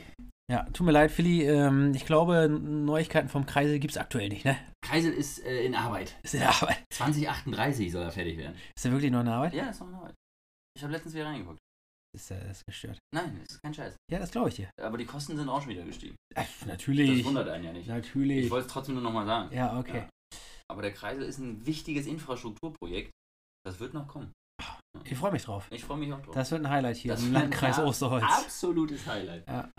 C: Ja, tut mir leid, Philly. Ähm, ich glaube, Neuigkeiten vom Kreisel gibt es aktuell nicht, ne?
D: Kreisel ist äh, in Arbeit.
C: Ist in Arbeit.
D: 2038 soll er fertig werden.
C: Ist er wirklich noch in Arbeit?
D: Ja, ist noch in Arbeit. Ich habe letztens wieder reingeguckt.
C: Ist, ist gestört.
D: Nein, das ist kein Scheiß.
C: Ja, das glaube ich dir.
D: Aber die Kosten sind auch schon wieder gestiegen. Das
C: natürlich.
D: wundert einen ja nicht.
C: Natürlich.
D: Ich wollte es trotzdem nur nochmal sagen.
C: Ja, okay.
D: Aber der Kreisel ist ein wichtiges Infrastrukturprojekt. Das wird noch kommen.
C: Ich freue mich drauf.
D: Ich freue mich auch drauf.
C: Das wird ein Highlight hier
D: Das
C: im Landkreis Osterholz.
D: Absolutes Highlight.
C: Ja.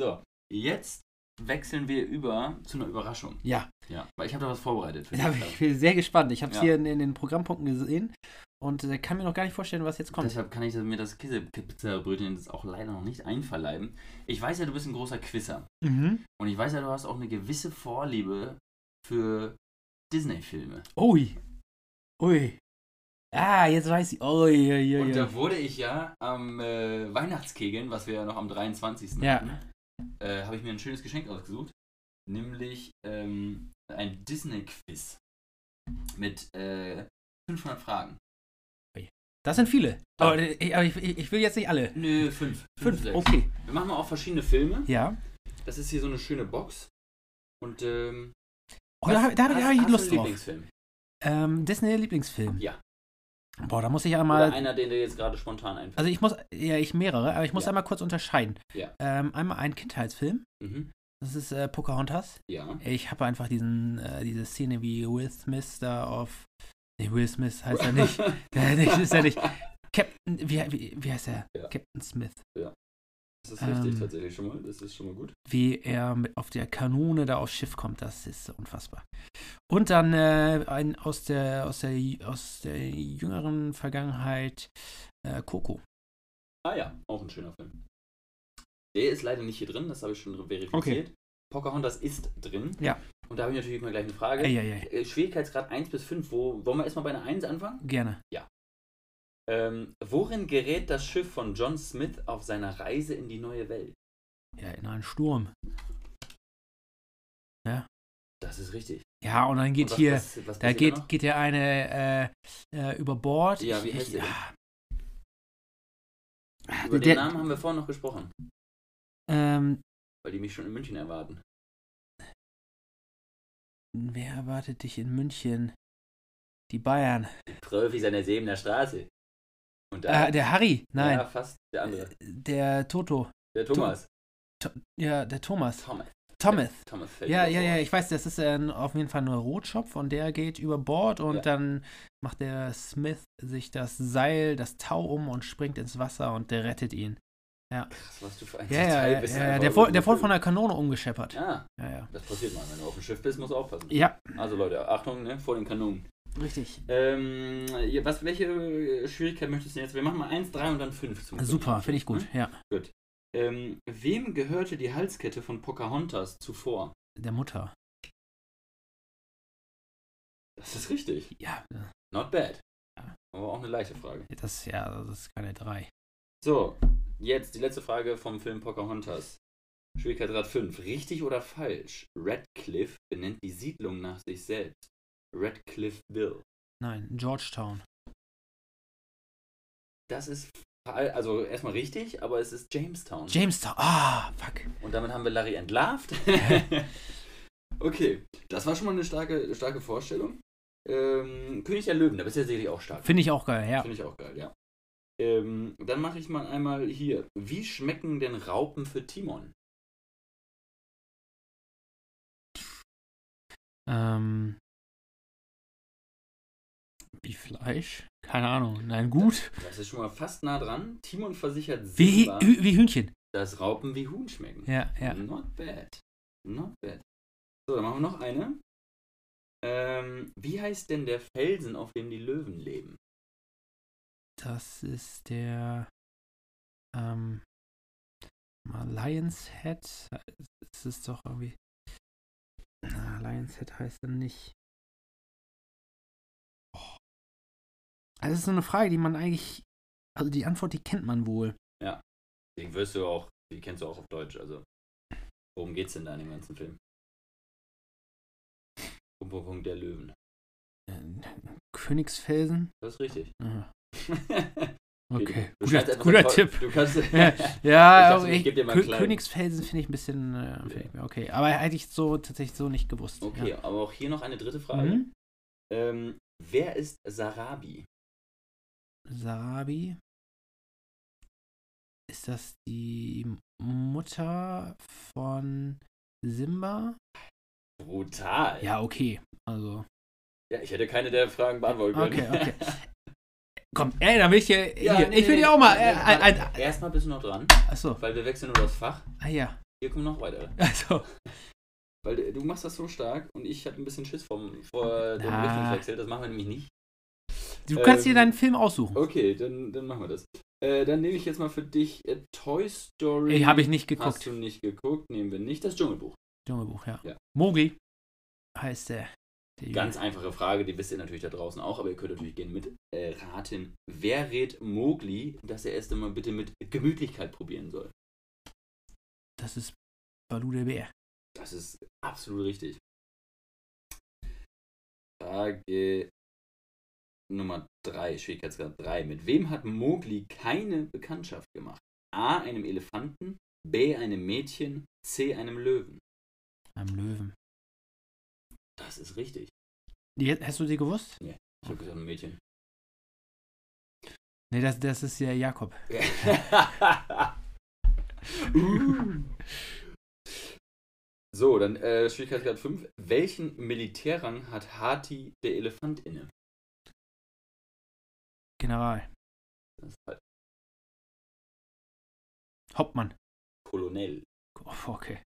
D: So, jetzt wechseln wir über zu einer Überraschung.
C: Ja,
D: Ja, weil ich habe da was vorbereitet. Für
C: bin ich bin sehr gespannt. Ich habe es
D: Ja.
C: hier in, in den Programmpunkten gesehen und äh, kann mir noch gar nicht vorstellen, was jetzt kommt.
D: Deshalb kann ich mir das Käsepizza-Brötchen jetzt auch leider noch nicht einverleiben. Ich weiß ja, du bist ein großer Quizzer.
C: Mhm.
D: Und ich weiß ja, du hast auch eine gewisse Vorliebe für Disney-Filme.
C: Ui. Ui. Ah, jetzt weiß ich. Ui, ui, ui,
D: Und
C: ui.
D: da wurde ich ja am äh, Weihnachtskegeln, was wir ja noch am 23.
C: Ja.
D: hatten, äh, habe ich mir ein schönes Geschenk ausgesucht. Nämlich ähm, ein Disney-Quiz mit äh, 500 Fragen.
C: Das sind viele.
D: Ja.
C: Aber, äh, aber ich, ich, ich will jetzt nicht alle.
D: Nö, fünf.
C: Fünf,
D: sechs.
C: okay.
D: Wir machen mal auch verschiedene Filme.
C: Ja.
D: Das ist hier so eine schöne Box. Und ähm,
C: Oh, da habe da ich- da hab ich Lust drauf.
D: Lieblingsfilm?
C: Ähm, Disney Lieblingsfilm.
D: Ja.
C: Boah, da muss ich
D: Oder
C: einmal.
D: einer, den dir jetzt gerade spontan einfällt.
C: Also ich muss, ja, ich mehrere, aber ich muss
D: Ja.
C: einmal kurz unterscheiden.
D: Ja.
C: Ähm, einmal ein Kindheitsfilm.
D: mhm.
C: Das ist äh, Pocahontas.
D: Ja.
C: Ich habe einfach diesen, äh, diese Szene wie Will Smith da auf. Nee, Will Smith heißt er nicht. Der, ist er nicht. Captain, wie, wie, wie heißt er?
D: Ja.
C: Captain Smith.
D: Das ist richtig
C: Ähm.
D: tatsächlich schon mal. Das ist schon mal gut.
C: Wie er mit auf der Kanone da aufs Schiff kommt, das ist unfassbar. Und dann äh, ein aus der, aus der aus der jüngeren Vergangenheit äh, Coco.
D: Ah ja, auch ein schöner Film. Der ist leider nicht hier drin, das habe ich schon verifiziert. Pocahontas ist drin.
C: Ja.
D: Und da habe ich natürlich mal gleich eine Frage.
C: Eieiei.
D: Äh, Schwierigkeitsgrad 1 bis 5, wo, wollen wir erstmal bei einer 1 anfangen?
C: Gerne.
D: Ähm, worin gerät das Schiff von John Smith auf seiner Reise in die neue Welt?
C: Ja, in einen Sturm.
D: Das ist richtig.
C: Ja, und dann geht
D: Und was-
C: hier,
D: was- was
C: da geht, geht ja eine äh, äh, über Bord.
D: Ja, wie heißt
C: ich,
D: der
C: ah. Ah,
D: Über
C: der-
D: den Namen haben wir vorhin noch gesprochen,
C: Ähm,
D: weil die mich schon in München erwarten.
C: Wer erwartet dich in München? Die Bayern.
D: Die Profis an der Sebener Straße. Und da,
C: Äh, der Harry. Nein.
D: Ja, fast der andere.
C: Der Toto.
D: Der Thomas.
C: Ja, der Thomas.
D: Thomas.
C: Thomas.
D: Thomas
C: Ja, ja, ja, ich weiß, das ist äh, auf jeden Fall ein Rotschopf und der geht über Bord und
D: Ja.
C: dann macht der Smith sich das Seil, das Tau um und springt ins Wasser und der rettet ihn.
D: Krass, was du für ein
C: Ja, ja,
D: Detail
C: ja,
D: bist.
C: ja
D: einfach
C: der, wurde, der von der Kanone umgescheppert.
D: Ja,
C: Ja, ja.
D: das passiert mal. Wenn du auf dem Schiff bist, musst du aufpassen.
C: Ja,
D: Also Leute, Achtung, ne, vor den Kanonen.
C: richtig.
D: Ähm, ja, was, welche Schwierigkeit möchtest du jetzt? Wir machen mal 1, 3 und dann 5 zum
C: Super, finde ich gut. Ja,
D: Gut. Ähm, wem gehörte die Halskette von Pocahontas zuvor?
C: der Mutter.
D: Das ist richtig.
C: Ja,
D: Not bad.
C: Ja.
D: Aber auch eine leichte Frage.
C: das, ja, das ist keine drei.
D: So, jetzt die letzte Frage vom Film Pocahontas. Schwierigkeitsgrad 5. Richtig oder falsch? Radcliffe benennt die Siedlung nach sich selbst. Radcliffeville.
C: Nein, Georgetown.
D: Das ist also erstmal richtig, aber es ist Jamestown.
C: Jamestown. Ah, fuck.
D: Und damit haben wir Larry entlarvt. okay, das war schon mal eine starke, starke Vorstellung. Ähm, König der Löwen, da bist du ja sicherlich auch stark.
C: Finde ich auch geil, ja.
D: Finde ich auch geil, ja. Ähm, dann mache ich mal einmal hier. Wie schmecken denn Raupen für Timon?
C: Ähm, wie Fleisch? Keine Ahnung. Nein, gut.
D: Das ist schon mal fast nah dran. Timon versichert
C: Wie,
D: Simba,
C: Hü- wie Hühnchen.
D: dass Raupen wie Huhn schmecken.
C: Ja, ja.
D: Not bad. Not bad. So, dann machen wir noch eine. Ähm, wie heißt denn der Felsen, auf dem die Löwen leben?
C: Das ist der ähm, Lion's Head. Es ist doch irgendwie. Na, Lion's Head heißt dann nicht. Oh. Also, das ist so eine Frage, die man eigentlich. Also, die Antwort, die kennt man wohl.
D: Den wirst du auch, die kennst du auch auf Deutsch. Also, worum geht's denn da in dem ganzen Film? Punkt der Löwen.
C: Äh, Königsfelsen?
D: Das ist richtig.
C: Aha.
D: Okay,
C: guter, guter Tipp.
D: Kannst.
C: Ja,
D: Ich
C: ja
D: dachte, ich
C: ich, Königsfelsen finde ich ein bisschen. Äh, mir okay. Aber hätte ich so tatsächlich so nicht gewusst.
D: Okay,
C: Ja.
D: aber auch hier noch eine dritte Frage.
C: Mhm.
D: Ähm, wer ist Sarabi?
C: Sarabi. Ist das die Mutter von Simba?
D: Brutal.
C: Ja, okay. Also.
D: Ja, ich hätte keine der Fragen beantworten können.
C: Okay, okay. Komm, ey, dann will ich hier.
D: Ja,
C: hier
D: nee,
C: ich will
D: nee,
C: dir auch mal.
D: nee,
C: Äh,
D: Erstmal bist du noch dran,
C: achso.
D: weil wir wechseln nur das Fach.
C: Ah ja.
D: Hier kommen noch weitere.
C: Also.
D: Weil du- machst das so stark und ich hatte ein bisschen Schiss vom, vor dem
C: Na.
D: Richtungswechsel. Das machen wir nämlich nicht.
C: Du kannst dir
D: Ähm,
C: deinen Film aussuchen.
D: Okay, dann, dann machen wir das. Äh, dann nehme ich jetzt mal für dich äh, Toy Story.
C: Ey, habe ich nicht
D: Hast
C: geguckt.
D: du nicht geguckt? Nehmen wir nicht das Dschungelbuch.
C: Dschungelbuch, ja.
D: Ja.
C: Mowgli heißt der.
D: Ganz einfache Frage, die wisst ihr natürlich da draußen auch, aber ihr könnt natürlich gerne mit äh, raten. Wer rät Mowgli, dass er erst einmal bitte mit Gemütlichkeit probieren soll?
C: Das ist Balu der Bär.
D: Das ist absolut richtig. Frage Nummer 3, Schwierigkeitsgrad 3. Mit wem hat Mowgli keine Bekanntschaft gemacht? A. Einem Elefanten, B. Einem Mädchen, C. Einem Löwen.
C: Am Löwen.
D: Das ist richtig.
C: Die, hast du die gewusst?
D: Ich habe gesagt, ein Mädchen.
C: Nee, das, das ist ja Jakob.
D: Uh. So, dann äh, Schwierigkeitsgrad 5. Welchen Militärrang hat Hati der Elefant inne?
C: General.
D: Halt
C: Hauptmann.
D: Kolonel.
C: Oh, okay.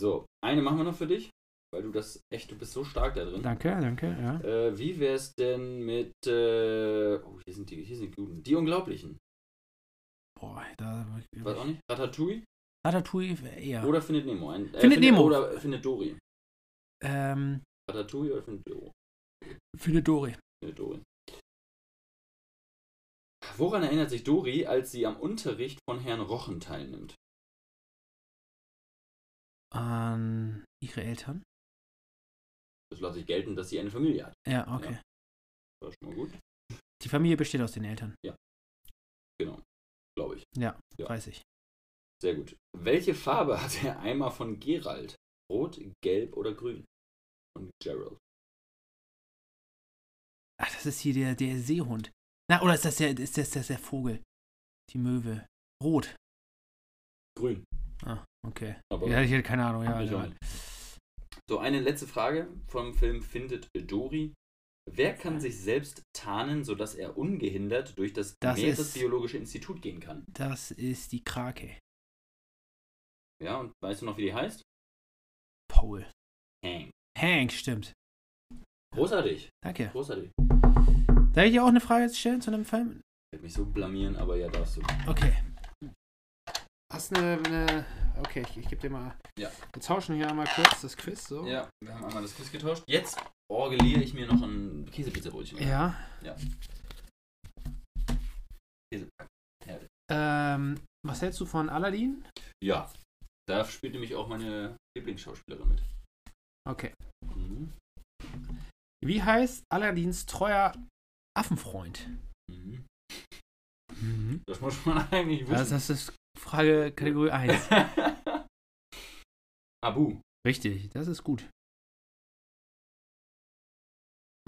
D: So, eine machen wir noch für dich, weil du das echt, du bist so stark da drin.
C: Danke, danke, ja.
D: Äh, wie wär's denn mit, äh, oh, hier sind die, hier sind die guten, die Unglaublichen.
C: Boah, da.
D: Weiß auch nicht, Ratatouille
C: Ratatouille eher.
D: oder Findet Nemo? Ein, äh,
C: Findet Nemo.
D: Oder Findet Dory.
C: Ähm,
D: Ratatouille oder Findet Dory?
C: Findet Dory.
D: Findet Dory. Woran erinnert sich Dori, als sie am Unterricht von Herrn Rochen teilnimmt?
C: An ihre Eltern?
D: Das lasse ich gelten, dass sie eine Familie hat.
C: Ja, okay.
D: Das war schon mal gut.
C: Die Familie besteht aus den Eltern.
D: Genau, glaube ich.
C: Ja,
D: Ja.
C: weiß ich.
D: Sehr gut. Welche Farbe hat der Eimer von Gerald? Rot, gelb oder grün? Von Gerald.
C: Ach, das ist hier der, der Seehund. Na, oder ist das der, ist das, das der Vogel? Die Möwe. Rot.
D: Grün.
C: Ah, okay.
D: Aber
C: Ja, ich hätte keine Ahnung, ja. Ja.
D: So, eine letzte Frage vom Film Findet Dory. Wer kann sich selbst tarnen, sodass er ungehindert durch das,
C: Das
D: Meeresbiologische Institut gehen kann?
C: Das ist die Krake.
D: Ja, und weißt du noch, wie die heißt?
C: Paul.
D: Hank.
C: Hank, stimmt.
D: Großartig.
C: Danke.
D: Großartig.
C: Darf ich dir auch eine Frage stellen zu einem Film?
D: Ich werde mich so blamieren, aber ja, darfst du.
C: Okay. Hast eine, eine okay, ich, ich gebe dir mal.
D: Ja.
C: Wir tauschen hier einmal kurz das Quiz so.
D: Ja, wir haben einmal das Quiz getauscht. Jetzt orgeliere ich mir noch ein Käsepizzabrötchen.
C: Ja.
D: Käse.
C: Ähm, was hältst du von Aladdin?
D: Ja. Da spielt nämlich auch meine Lieblingsschauspielerin mit.
C: Okay.
D: Mhm.
C: Wie heißt Aladdins treuer Affenfreund?
D: Mhm.
C: Mhm.
D: Das muss man eigentlich
C: Das,
D: wissen.
C: das ist Frage Kategorie 1.
D: Abu.
C: Richtig, das ist gut.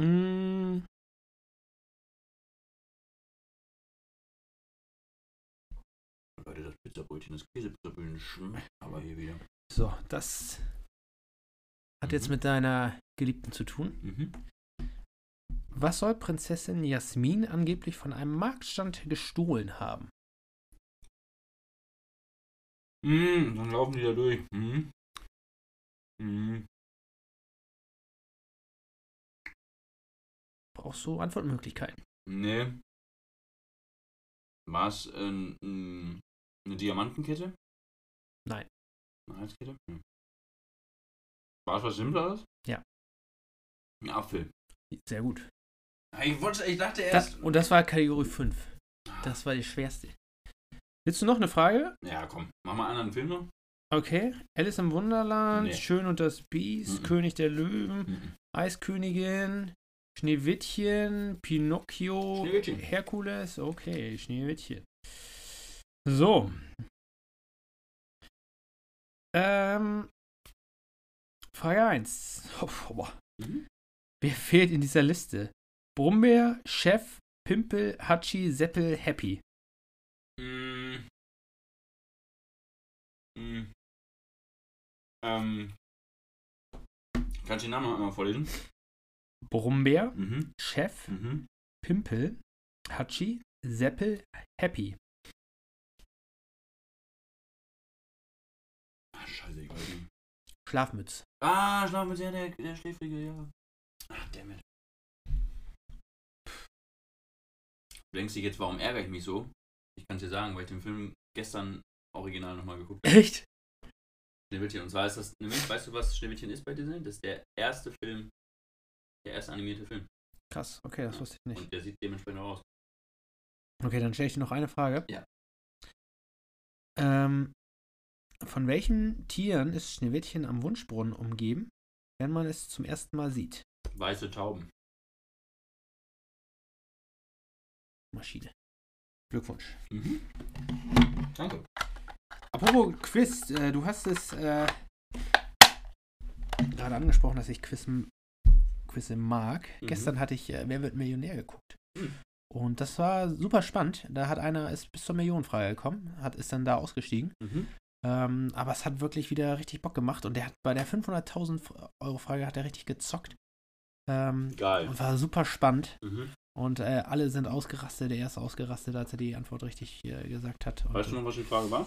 C: Mm,
D: Leute, das Pizzabrötchen, das Käsepizzabrötchen schmeckt aber hier wieder.
C: so, das Hat jetzt
D: Mhm.
C: mit deiner Geliebten zu tun.
D: Mhm.
C: Was soll Prinzessin Jasmin angeblich von einem Marktstand gestohlen haben?
D: Mm, dann laufen die da durch. Mhm. Mhm.
C: Brauchst du Antwortmöglichkeiten?
D: Nee. War es äh, n- eine Diamantenkette?
C: Nein.
D: Eine Halskette? Hm. War es was Simpleres?
C: Ja.
D: Ein Apfel.
C: Sehr gut.
D: Ich, wollte, ich dachte
C: Das,
D: erst.
C: und das war Kategorie 5. Das war die schwerste. Willst du noch eine Frage?
D: ja, komm. Mach mal einen anderen Film noch.
C: Okay. Alice im Wunderland,
D: Nee.
C: Schön und das Biest,
D: Mhm.
C: König der Löwen,
D: Mhm.
C: Eiskönigin, Schneewittchen, Pinocchio,
D: Schneewittchen.
C: Herkules. Okay, Schneewittchen. So. Ähm. Frage 1. Oh, boah.
D: Mhm.
C: Wer fehlt in dieser Liste? Brumbeer, Chef, Pimpel, Hatschi, Seppel, Happy.
D: Mm. Ähm. Kannst du den Namen einmal vorlesen?
C: Brumbeer,
D: Mhm.
C: Chef,
D: Mhm.
C: Pimpel, Hatschi, Seppel, Happy.
D: Ah, scheiße, ich weiß nicht.
C: Schlafmütz.
D: Ah, schlafen mit der, der, Schläfrige, ja. Ach, dammit. Du denkst dich jetzt, warum ärgere ich mich so? Ich kann dir sagen, weil ich den Film gestern original nochmal geguckt habe.
C: Echt?
D: Schneewittchen. Und zwar ist das, nämlich, weißt du, was Schneewittchen ist bei Disney? Das ist der erste Film, der erste animierte Film.
C: Krass, okay, das wusste ich nicht.
D: Und der sieht dementsprechend auch aus.
C: Okay, dann stelle ich dir noch eine Frage.
D: Ja.
C: Ähm, von welchen Tieren ist Schneewittchen am Wunschbrunnen umgeben, wenn man es zum ersten Mal sieht?
D: Weiße Tauben.
C: Maschine. Glückwunsch.
D: Mhm. Danke.
C: Apropos Quiz, äh, du hast es äh, gerade angesprochen, dass ich Quiz, Quizze mag.
D: Mhm.
C: Gestern hatte ich äh, Wer wird Millionär geguckt.
D: Mhm.
C: Und das war super spannend. Da hat einer ist bis zur Millionenfrage gekommen, hat ist dann da ausgestiegen.
D: Mhm.
C: Ähm, aber es hat wirklich wieder richtig Bock gemacht und der hat bei der 500.000 Euro Frage hat er richtig gezockt. Ähm,
D: Geil.
C: und war super spannend
D: Mhm.
C: und äh, alle sind ausgerastet. Der erste ausgerastet, als er die Antwort richtig äh, gesagt hat. Und,
D: Weißt du noch, was die Frage war?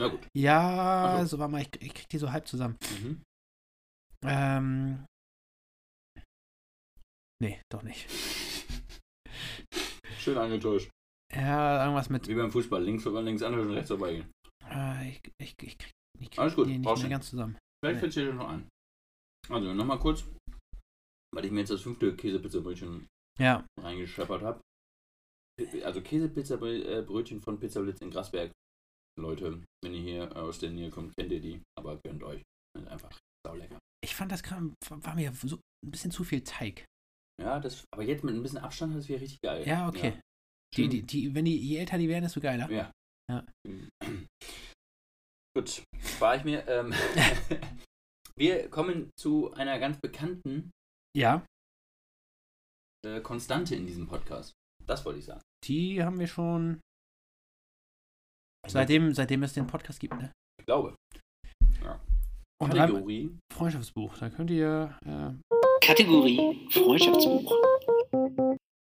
D: Na gut.
C: Ja,
D: Ach so.
C: war mal, ich, ich krieg die so halb zusammen.
D: Mhm.
C: Ähm. Nee, doch nicht.
D: Schön angetäuscht.
C: Ja, irgendwas mit.
D: Wie beim Fußball. Links man links anhören und rechts vorbeigehen.
C: Äh, ich, ich, ich krieg, ich krieg
D: Alles gut,
C: die nicht mehr ganz zusammen.
D: Vielleicht fällt dir noch ein. Also, nochmal kurz, weil ich mir jetzt das fünfte Käsepizzabrötchen
C: Ja,
D: reingescheppert habe. Also Käsepizzabrötchen von Pizza Blitz in Grasberg. Leute, wenn ihr hier aus der Nähe kommt, kennt ihr die, aber gönnt euch. Sind einfach saulecker.
C: ich fand das gerade, war mir so ein bisschen zu viel Teig.
D: Ja, das, aber jetzt mit ein bisschen Abstand hat es wieder richtig geil.
C: Ja, okay. Die,
D: Schön.
C: die, die, wenn die, je älter die werden, desto geiler.
D: Ja.
C: Ja.
D: Gut, spare ich mir. Ähm, wir kommen zu einer ganz bekannten
C: Ja,
D: äh, Konstante in diesem Podcast. Das wollte ich sagen.
C: die haben wir schon seitdem, seitdem es den Podcast gibt, ne?
D: Ich glaube.
C: Und beim
D: Kategorie.
C: Freundschaftsbuch, da könnt ihr äh,
A: Kategorie Freundschaftsbuch.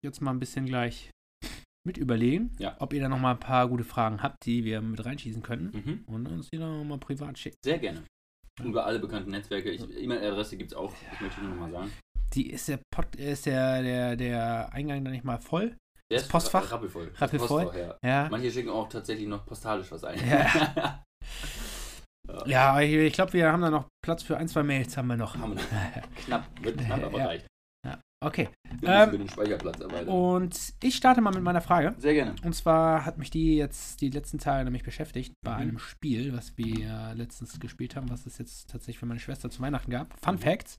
C: jetzt mal ein bisschen gleich mit überlegen,
D: Ja.
C: ob ihr da noch mal ein paar gute Fragen habt, die wir mit reinschießen könnten
D: Mhm.
C: und uns die dann noch mal privat schicken.
D: Sehr gerne. Über alle bekannten Netzwerke. Ich- E-Mail-Adresse gibt es auch. Das möchte ich nur noch mal sagen.
C: Die ist der Pod, ist der, der, der Eingang dann nicht mal voll? Das Postfach?
D: ra- rappelvoll.
C: Rappelvoll?
D: Postfach, ja.
C: Ja.
D: Manche schicken auch tatsächlich noch postalisch was ein.
C: Ja. Ja, ich, ich glaube, wir haben da noch Platz für ein, zwei Mails haben wir noch.
D: Haben wir Knapp. Wird knapp, aber reicht.
C: Okay. Ähm,
D: dem Speicherplatz.
C: Und ich starte mal mit meiner Frage.
D: Sehr gerne.
C: Und zwar hat mich die jetzt die letzten Tage nämlich beschäftigt bei
D: Mhm.
C: einem Spiel, was wir letztens gespielt haben, was es jetzt tatsächlich für meine Schwester zu Weihnachten gab. Fun
D: Mhm.
C: Facts.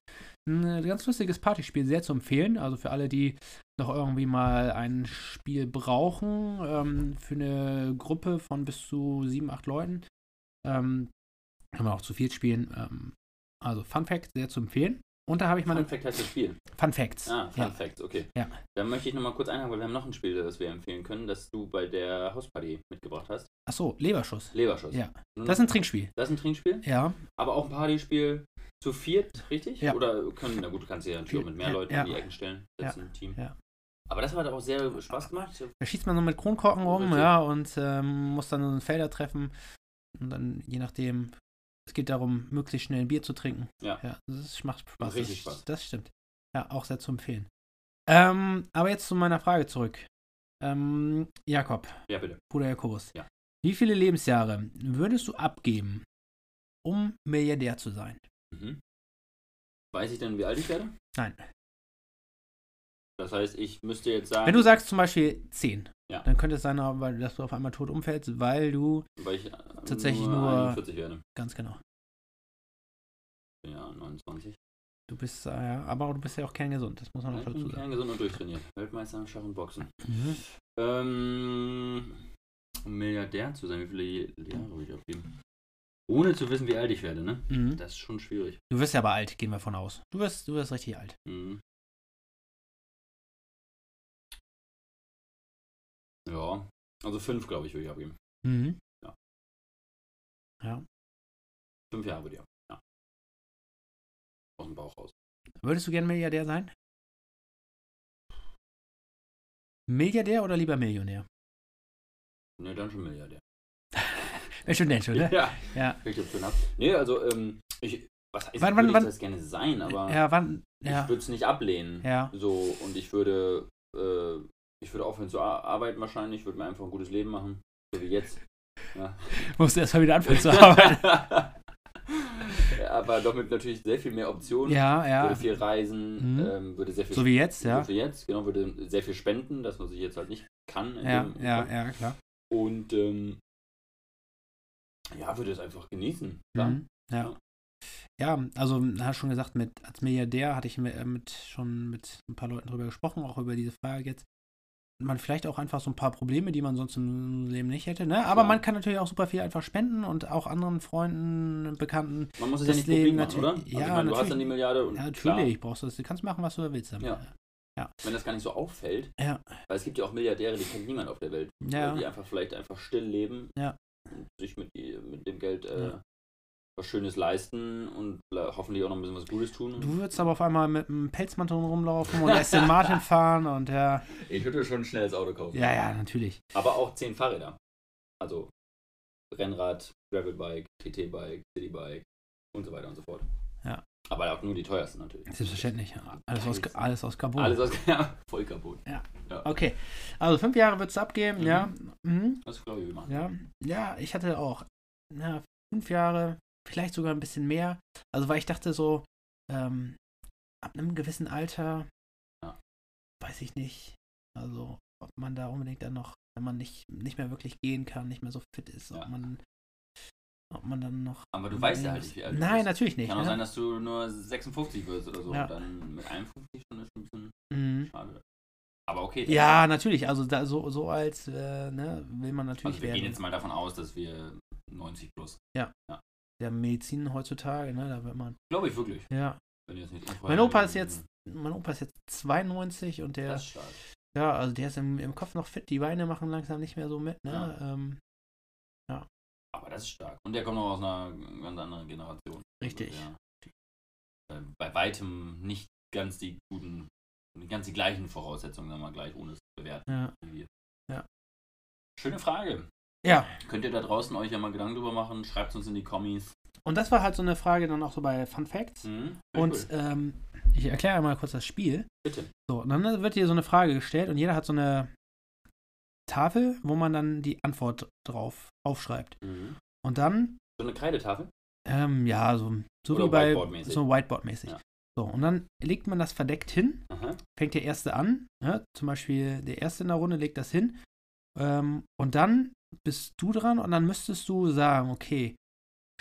C: Ein ganz lustiges Partyspiel, sehr zu empfehlen. Also für alle, die noch irgendwie mal ein Spiel brauchen, ähm, für eine Gruppe von bis zu sieben, acht Leuten. Ähm, kann man auch zu viel spielen. Ähm, also Fun Fact, sehr zu empfehlen. Und da habe ich meine
D: Fun Fact heißt das Spiel.
C: Fun Facts.
D: Ah, Fun
C: ja.
D: Facts, okay.
C: Ja.
D: Dann möchte ich nochmal kurz einhaken, weil wir haben noch ein Spiel, das wir empfehlen können, das du bei der Hausparty mitgebracht hast.
C: Achso, Leberschuss.
D: Leberschuss.
C: Ja. Das ist ein Trinkspiel.
D: das ist ein Trinkspiel,
C: Ja.
D: aber auch ein Partyspiel zu viert, richtig?
C: Ja.
D: Oder können, na gut, du kannst dich ja natürlich auch mit mehr
C: Ja,
D: Leuten
C: ja.
D: in die Ecken stellen. Das
C: Ja,
D: Team.
C: ja.
D: Aber das hat auch sehr Spaß gemacht.
C: Da schießt man so mit Kronkorken rum,
D: Richtig.
C: ja, und ähm, muss dann so einen Felder treffen. Und dann, je nachdem, es geht darum, möglichst schnell ein Bier zu trinken.
D: Ja.
C: Ja, das macht Spaß.
D: Richtig
C: das,
D: Spaß.
C: Das stimmt. Ja, auch sehr zu empfehlen. Ähm, aber jetzt zu meiner Frage zurück. Ähm, Jakob,
D: Ja, bitte.
C: Bruder Jakobus.
D: Ja.
C: Wie viele Lebensjahre würdest du abgeben, um Milliardär zu sein?
D: Mhm. Weiß ich denn, wie alt ich werde?
C: Nein.
D: Das heißt, ich müsste jetzt sagen,
C: Wenn du sagst zum Beispiel 10,
D: Ja.
C: dann könnte es sein, dass du auf einmal tot umfällst, weil du
D: weil ich äh,
C: tatsächlich
D: nur,
C: nur-
D: 41 werde.
C: ganz genau.
D: Ja, 29.
C: Du bist, äh, ja, aber du bist ja auch kerngesund, das muss man
D: bin
C: dazu sagen.
D: kerngesund und durchtrainiert. Weltmeister im Schach und Boxen.
C: Mhm.
D: Ähm, um Milliardär zu sein, wie viele Jahre würde ich abgeben? Ohne zu wissen, wie alt ich werde, ne?
C: Mhm.
D: Das ist schon schwierig.
C: Du wirst ja aber alt, gehen wir von aus. Du wirst, du wirst richtig alt.
D: Mhm. Ja, also fünf, glaube ich, würde ich abgeben.
C: Mhm.
D: Ja.
C: Ja.
D: Fünf Jahre würde ich abgeben, ja. Aus dem Bauch raus.
C: Würdest du gern Milliardär sein? Milliardär oder lieber Millionär?
D: Ne, dann schon Milliardär.
C: Äh, Student schon, ne?
D: Ja,
C: Ja.
D: ich das schon ab. Nee, also, ähm, ich, was heißt,
C: Wann-
D: würde
C: wann-
D: ich
C: wann-
D: das gerne sein, aber
C: Ja, wann? Ja.
D: ich würde es nicht ablehnen.
C: Ja.
D: So, und ich würde, äh, ich würde aufhören zu ar- arbeiten wahrscheinlich, würde mir einfach ein gutes Leben machen, so wie jetzt. Ja.
C: Musst du erstmal wieder anfangen zu arbeiten.
D: aber doch mit natürlich sehr viel mehr Optionen.
C: ja, ja.
D: Würde viel reisen,
C: Mhm.
D: ähm, würde sehr viel
C: So wie jetzt, ja.
D: so wie jetzt, genau, würde sehr viel spenden, das was ich jetzt halt nicht kann.
C: Ja, ja, ja, klar.
D: Und ähm, ja, würde es einfach genießen.
C: Mhm. Ja. Ja, also hast schon gesagt, mit als Milliardär hatte ich äh, mit schon mit ein paar Leuten drüber gesprochen, auch über diese Frage jetzt. Man vielleicht auch einfach so ein paar Probleme, die man sonst im Leben nicht hätte, ne? Aber
D: Klar.
C: man kann natürlich auch super viel einfach spenden und auch anderen Freunden, Bekannten.
D: Man muss es ja nicht
C: Leben
D: machen, oder?
C: natürlich-
D: Also,
C: ja,
D: ich meine, du hast
C: natürlich.
D: dann die Milliarde und
C: Ja,
D: klar,
C: natürlich brauchst du das. Du kannst machen, was du willst. damit.
D: Ja. wenn das gar nicht so auffällt,
C: Ja.
D: weil es gibt ja auch Milliardäre, die kennt niemand auf der Welt,
C: Ja.
D: weil die einfach vielleicht einfach still leben
C: Ja.
D: und sich mit, die, mit dem Geld äh,
C: Ja.
D: Was Schönes leisten und hoffentlich auch noch ein bisschen was Gutes tun.
C: Du würdest aber auf einmal mit einem Pelzmantel rumlaufen und Aston Martin fahren und ja.
D: Ich würde schon ein schnelles Auto kaufen.
C: Ja, ja, natürlich.
D: Aber auch zehn Fahrräder. Also Rennrad, Gravelbike, TT-Bike, Citybike und so weiter und so fort.
C: Ja.
D: Aber auch nur die teuersten natürlich.
C: Selbstverständlich. Alles aus, alles aus Carbon.
D: Alles aus, ja, voll kaputt.
C: Okay. Also fünf Jahre würdest du abgeben,
D: Mhm.
C: ja. Mhm.
D: Das glaube ich, wir machen.
C: Ja. Ja, ich hatte auch ja, fünf Jahre, vielleicht sogar ein bisschen mehr. Also weil ich dachte so, ähm, ab einem gewissen Alter,
D: Ja.
C: weiß ich nicht. Also ob man da unbedingt dann noch, wenn man nicht, nicht mehr wirklich gehen kann, nicht mehr so fit ist,
D: Ja.
C: ob man ob man dann noch.
D: Aber du weißt ja halt nicht, wie alt du
C: Nein,
D: bist.
C: natürlich nicht.
D: Kann auch sein, dass du nur 56 wirst oder so.
C: Ja.
D: Und dann mit 51 schon ist ein bisschen
C: Mhm.
D: schade. Aber okay.
C: Ja, natürlich. Also da, so, so als äh, ne, will man natürlich
D: Also wir
C: werden.
D: gehen jetzt mal davon aus, dass wir 90 plus.
C: Der Medizin heutzutage, ne, da wird man.
D: Glaube ich wirklich.
C: Ja.
D: Wenn ihr jetzt nicht
C: Mein Opa ist jetzt, mein Opa ist jetzt 92 und der,
D: Das ist stark.
C: ja, also der ist im, im Kopf noch fit. Die Beine machen langsam nicht mehr so mit, ne?
D: Ja.
C: Ähm,
D: Aber das ist stark. Und der kommt noch aus einer ganz anderen Generation.
C: Richtig.
D: Also der, äh, bei weitem nicht ganz die guten, ganz die gleichen Voraussetzungen, sagen wir mal gleich, ohne es zu bewerten.
C: ja. Ja.
D: Schöne Frage.
C: Ja,
D: Könnt ihr da draußen euch ja mal Gedanken drüber machen? Schreibt uns in die Kommis.
C: und das war halt so eine Frage dann auch so bei Fun Facts.
D: Mhm.
C: Und
D: cool.
C: ähm, ich erkläre einmal kurz das Spiel.
D: Bitte.
C: So, und dann wird hier so eine Frage gestellt und jeder hat so eine Tafel, wo man dann die Antwort drauf aufschreibt.
D: Mhm.
C: Und dann
D: So eine Kreidetafel?
C: Ähm, ja, so, so
D: Oder
C: wie bei so Whiteboard-mäßig.
D: Ja.
C: So, und dann legt man das verdeckt hin,
D: Aha.
C: fängt der Erste an, ja, zum Beispiel der Erste in der Runde legt das hin, ähm, und dann bist du dran und dann müsstest du sagen, okay,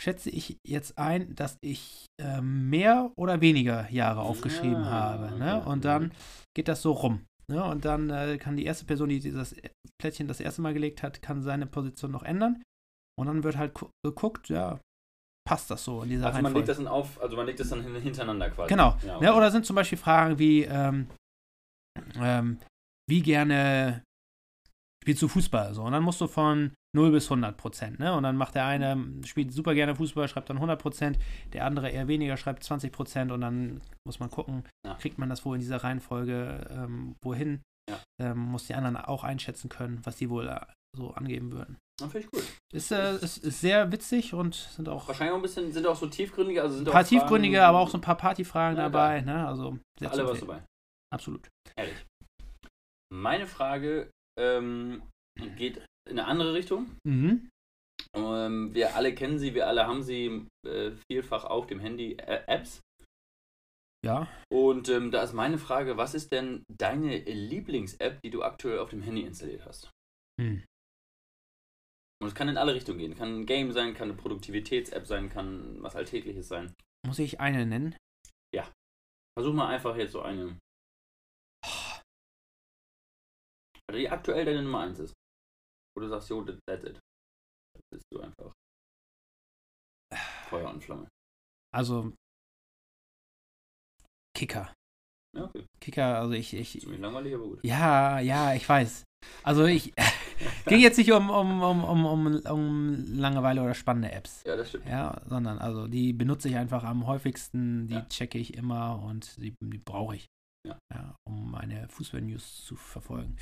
C: schätze ich jetzt ein, dass ich ähm, mehr oder weniger Jahre aufgeschrieben
D: Ah,
C: habe, ne?
D: okay.
C: Und dann geht das so rum. Ne? Und dann äh, kann die erste Person, die dieses Plättchen das erste Mal gelegt hat, kann seine Position noch ändern. Und dann wird halt gu- geguckt, ja, passt das so in dieser
D: Also man
C: Reihenfolge.
D: legt das dann auf, also man legt das dann hin- hintereinander quasi.
C: Genau.
D: Ja,
C: Ja,
D: okay.
C: oder sind zum Beispiel Fragen wie, ähm, ähm, wie gerne spielst du Fußball? So, und dann musst du von 0 bis 100 Prozent, ne? Und dann macht der eine, spielt super gerne Fußball, schreibt dann 100 Prozent, der andere eher weniger, schreibt 20 Prozent und dann muss man gucken,
D: Ja.
C: kriegt man das wohl in dieser Reihenfolge ähm, wohin?
D: Ja.
C: Ähm, muss die anderen auch einschätzen können, was die wohl äh, so angeben würden.
D: Finde ich gut.
C: Ist, äh, ist, ist sehr witzig und sind auch ein
D: Wahrscheinlich auch ein bisschen, sind auch so tiefgründige, also sind auch
C: paar
D: Fragen-
C: tiefgründige, aber auch so ein paar Partyfragen
D: Ja,
C: dabei, ne? Also
D: Alle was dabei.
C: Absolut.
D: Ehrlich. Meine Frage ähm, geht in eine andere Richtung.
C: Mhm.
D: Ähm, wir alle kennen sie, wir alle haben sie äh, vielfach auf dem Handy äh, Apps.
C: Ja.
D: Und ähm, da ist meine Frage, was ist denn deine Lieblings-App, die du aktuell auf dem Handy installiert hast?
C: Hm.
D: Und es kann in alle Richtungen gehen. Kann ein Game sein, kann eine Produktivitäts-App sein, kann was Alltägliches sein.
C: Muss ich eine nennen?
D: Versuch mal einfach jetzt so eine. Die aktuell deine Nummer 1 ist. Wo du sagst, jo, that- that's it. Dann bist du einfach Feuer und Flamme.
C: Also Kicker.
D: Ja, okay.
C: Kicker, also ich, ich.
D: Ziemlich langweilig, aber gut.
C: Ja, ja, ich weiß. Also ich ging jetzt nicht um, um, um, um, um, um Langeweile oder spannende Apps.
D: Ja, das stimmt.
C: Ja, sondern also die benutze ich einfach am häufigsten, die
D: Ja.
C: checke ich immer und die, die brauche ich.
D: Ja.
C: um meine Fußball-News zu verfolgen.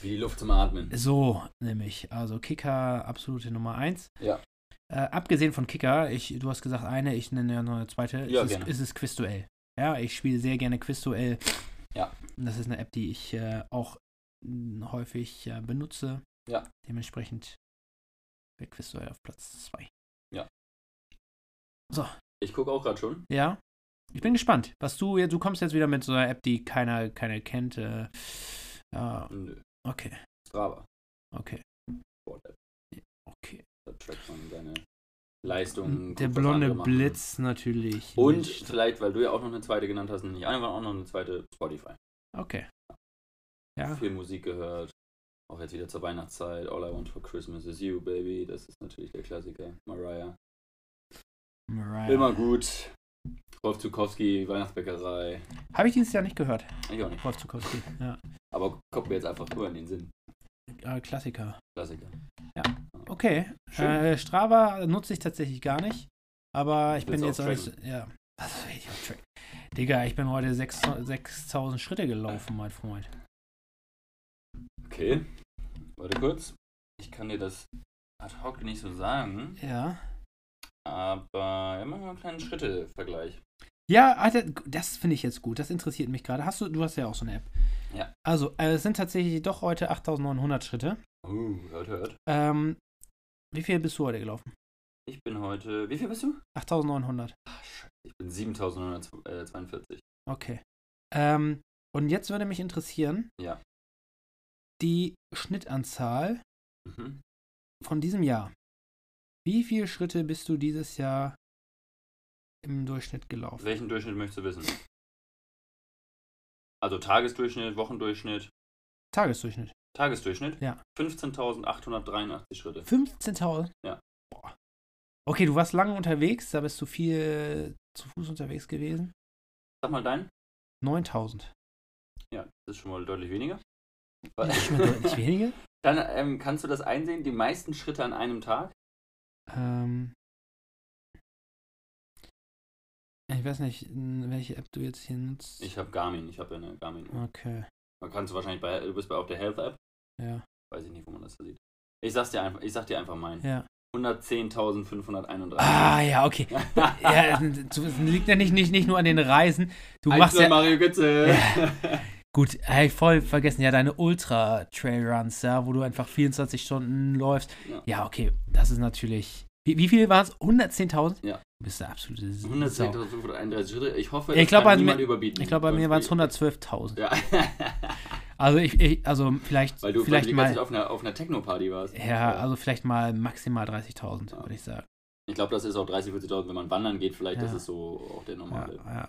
D: Wie die Luft zum Atmen.
C: So, nämlich, also Kicker, absolute Nummer 1.
D: Ja.
C: Äh, abgesehen von Kicker, ich, du hast gesagt eine, ich nenne ja noch eine zweite,
D: Ja,
C: ist, es,
D: gerne.
C: ist es Quizduell. Ja, ich spiele sehr gerne Quizduell.
D: Ja.
C: Das ist eine App, die ich äh, auch häufig äh, benutze.
D: Ja.
C: Dementsprechend wäre Quizduell auf Platz 2.
D: Ich gucke auch gerade schon.
C: Ja. Ich bin gespannt, was du jetzt, du kommst jetzt wieder mit so einer App, die keiner, keiner kennt. Äh, ja,
D: Nö.
C: okay,
D: Strava.
C: okay, okay.
D: Da trackt man deine Leistungen.
C: Der blonde. Blitz natürlich.
D: Und
C: Nicht-
D: vielleicht, weil du ja auch noch eine zweite genannt hast, nicht einfach auch noch eine zweite Spotify.
C: Okay. Ja,
D: Viel Musik gehört. Auch jetzt wieder zur Weihnachtszeit. All I want for Christmas is you, baby. Das ist natürlich der Klassiker. Mariah.
C: Mariah.
D: Immer gut. Rolf Zukowski, Weihnachtsbäckerei.
C: Habe ich dieses Jahr nicht gehört.
D: Ich auch nicht.
C: Wolf Zukowski. Ja.
D: Aber kommt mir jetzt einfach nur in den Sinn.
C: Äh, Klassiker.
D: Klassiker.
C: Okay.
D: Schön.
C: Äh, Strava nutze ich tatsächlich gar nicht. Aber ich bin jetzt auch nicht. Ja. Das richtig auf Track. Digga, ich bin heute 6 6000 Schritte gelaufen, mein Freund.
D: Okay. Warte kurz. Ich kann dir das ad hoc nicht so sagen.
C: Ja.
D: Aber ja, machen wir einen kleinen Schritte-Vergleich.
C: Ja, Alter, das finde ich jetzt gut. Das interessiert mich gerade. Hast du, du hast ja auch so eine App.
D: Ja.
C: Also, äh, es sind tatsächlich doch heute 8900 Schritte.
D: Uh, hört, hört.
C: Ähm, wie viel bist du heute gelaufen?
D: Ich bin heute. Wie viel bist du?
C: 8900.
D: Ach, Scheiße. Ich bin 7942.
C: Okay. Ähm, und jetzt würde mich interessieren,
D: Ja.
C: die Schnittanzahl
D: Mhm.
C: von diesem Jahr. Wie viele Schritte bist du dieses Jahr im Durchschnitt gelaufen?
D: Welchen Durchschnitt möchtest du wissen? Also Tagesdurchschnitt, Wochendurchschnitt,
C: Tagesdurchschnitt.
D: Tagesdurchschnitt?
C: Ja.
D: 15.883 Schritte.
C: 15.000?
D: Ja.
C: Boah. Okay, du warst lange unterwegs, da bist du viel zu Fuß unterwegs gewesen.
D: Sag mal dein.
C: 9.000.
D: Ja, das ist schon mal deutlich weniger.
C: Das ist schon mal deutlich weniger.
D: Dann ähm, kannst du das einsehen, die meisten Schritte an einem Tag.
C: Ähm, ich weiß nicht, welche App du jetzt hier nutzt.
D: Ich habe Garmin, ich habe ja eine Garmin.
C: Okay,
D: Man kannst du wahrscheinlich bei, du bist bei auf der Health App.
C: ja.
D: Weiß ich nicht, wo man das da sieht. Ich sag's dir einfach, ich sag dir einfach meinen.
C: Ja.
D: 110.531.
C: Ah, ja, okay. Ja, es liegt ja nicht, nicht, nicht nur an den Reisen. Du machst ja.
D: Mario Götze.
C: Gut, ey, voll vergessen, ja, deine Ultra-Trail-Runs, ja, wo du einfach 24 Stunden läufst.
D: Ja.
C: Ja, okay, das ist natürlich. Wie, wie viel waren es? 110.000?
D: Ja.
C: Du bist der absolute Sau.
D: 110.531 Schritte. Ich hoffe,
C: Ich glaub,
D: kann niemand
C: mir-
D: überbieten.
C: Ich glaube, bei mir waren es
D: Sonst-
C: 112.000.
D: Ja.
C: Also, ich, ich, also vielleicht,
D: Weil du, weil
C: vielleicht
D: du ganze Zeit
C: mal.
D: auf einer, auf einer Techno-Party warst.
C: Ja, also vielleicht mal maximal 30.000,
D: Ja.
C: würde ich sagen.
D: Ich glaube, das ist auch 30.000, 40.000, wenn man wandern geht, vielleicht, das
C: Ja.
D: ist so auch der
C: Ja,
D: normale.
C: ja.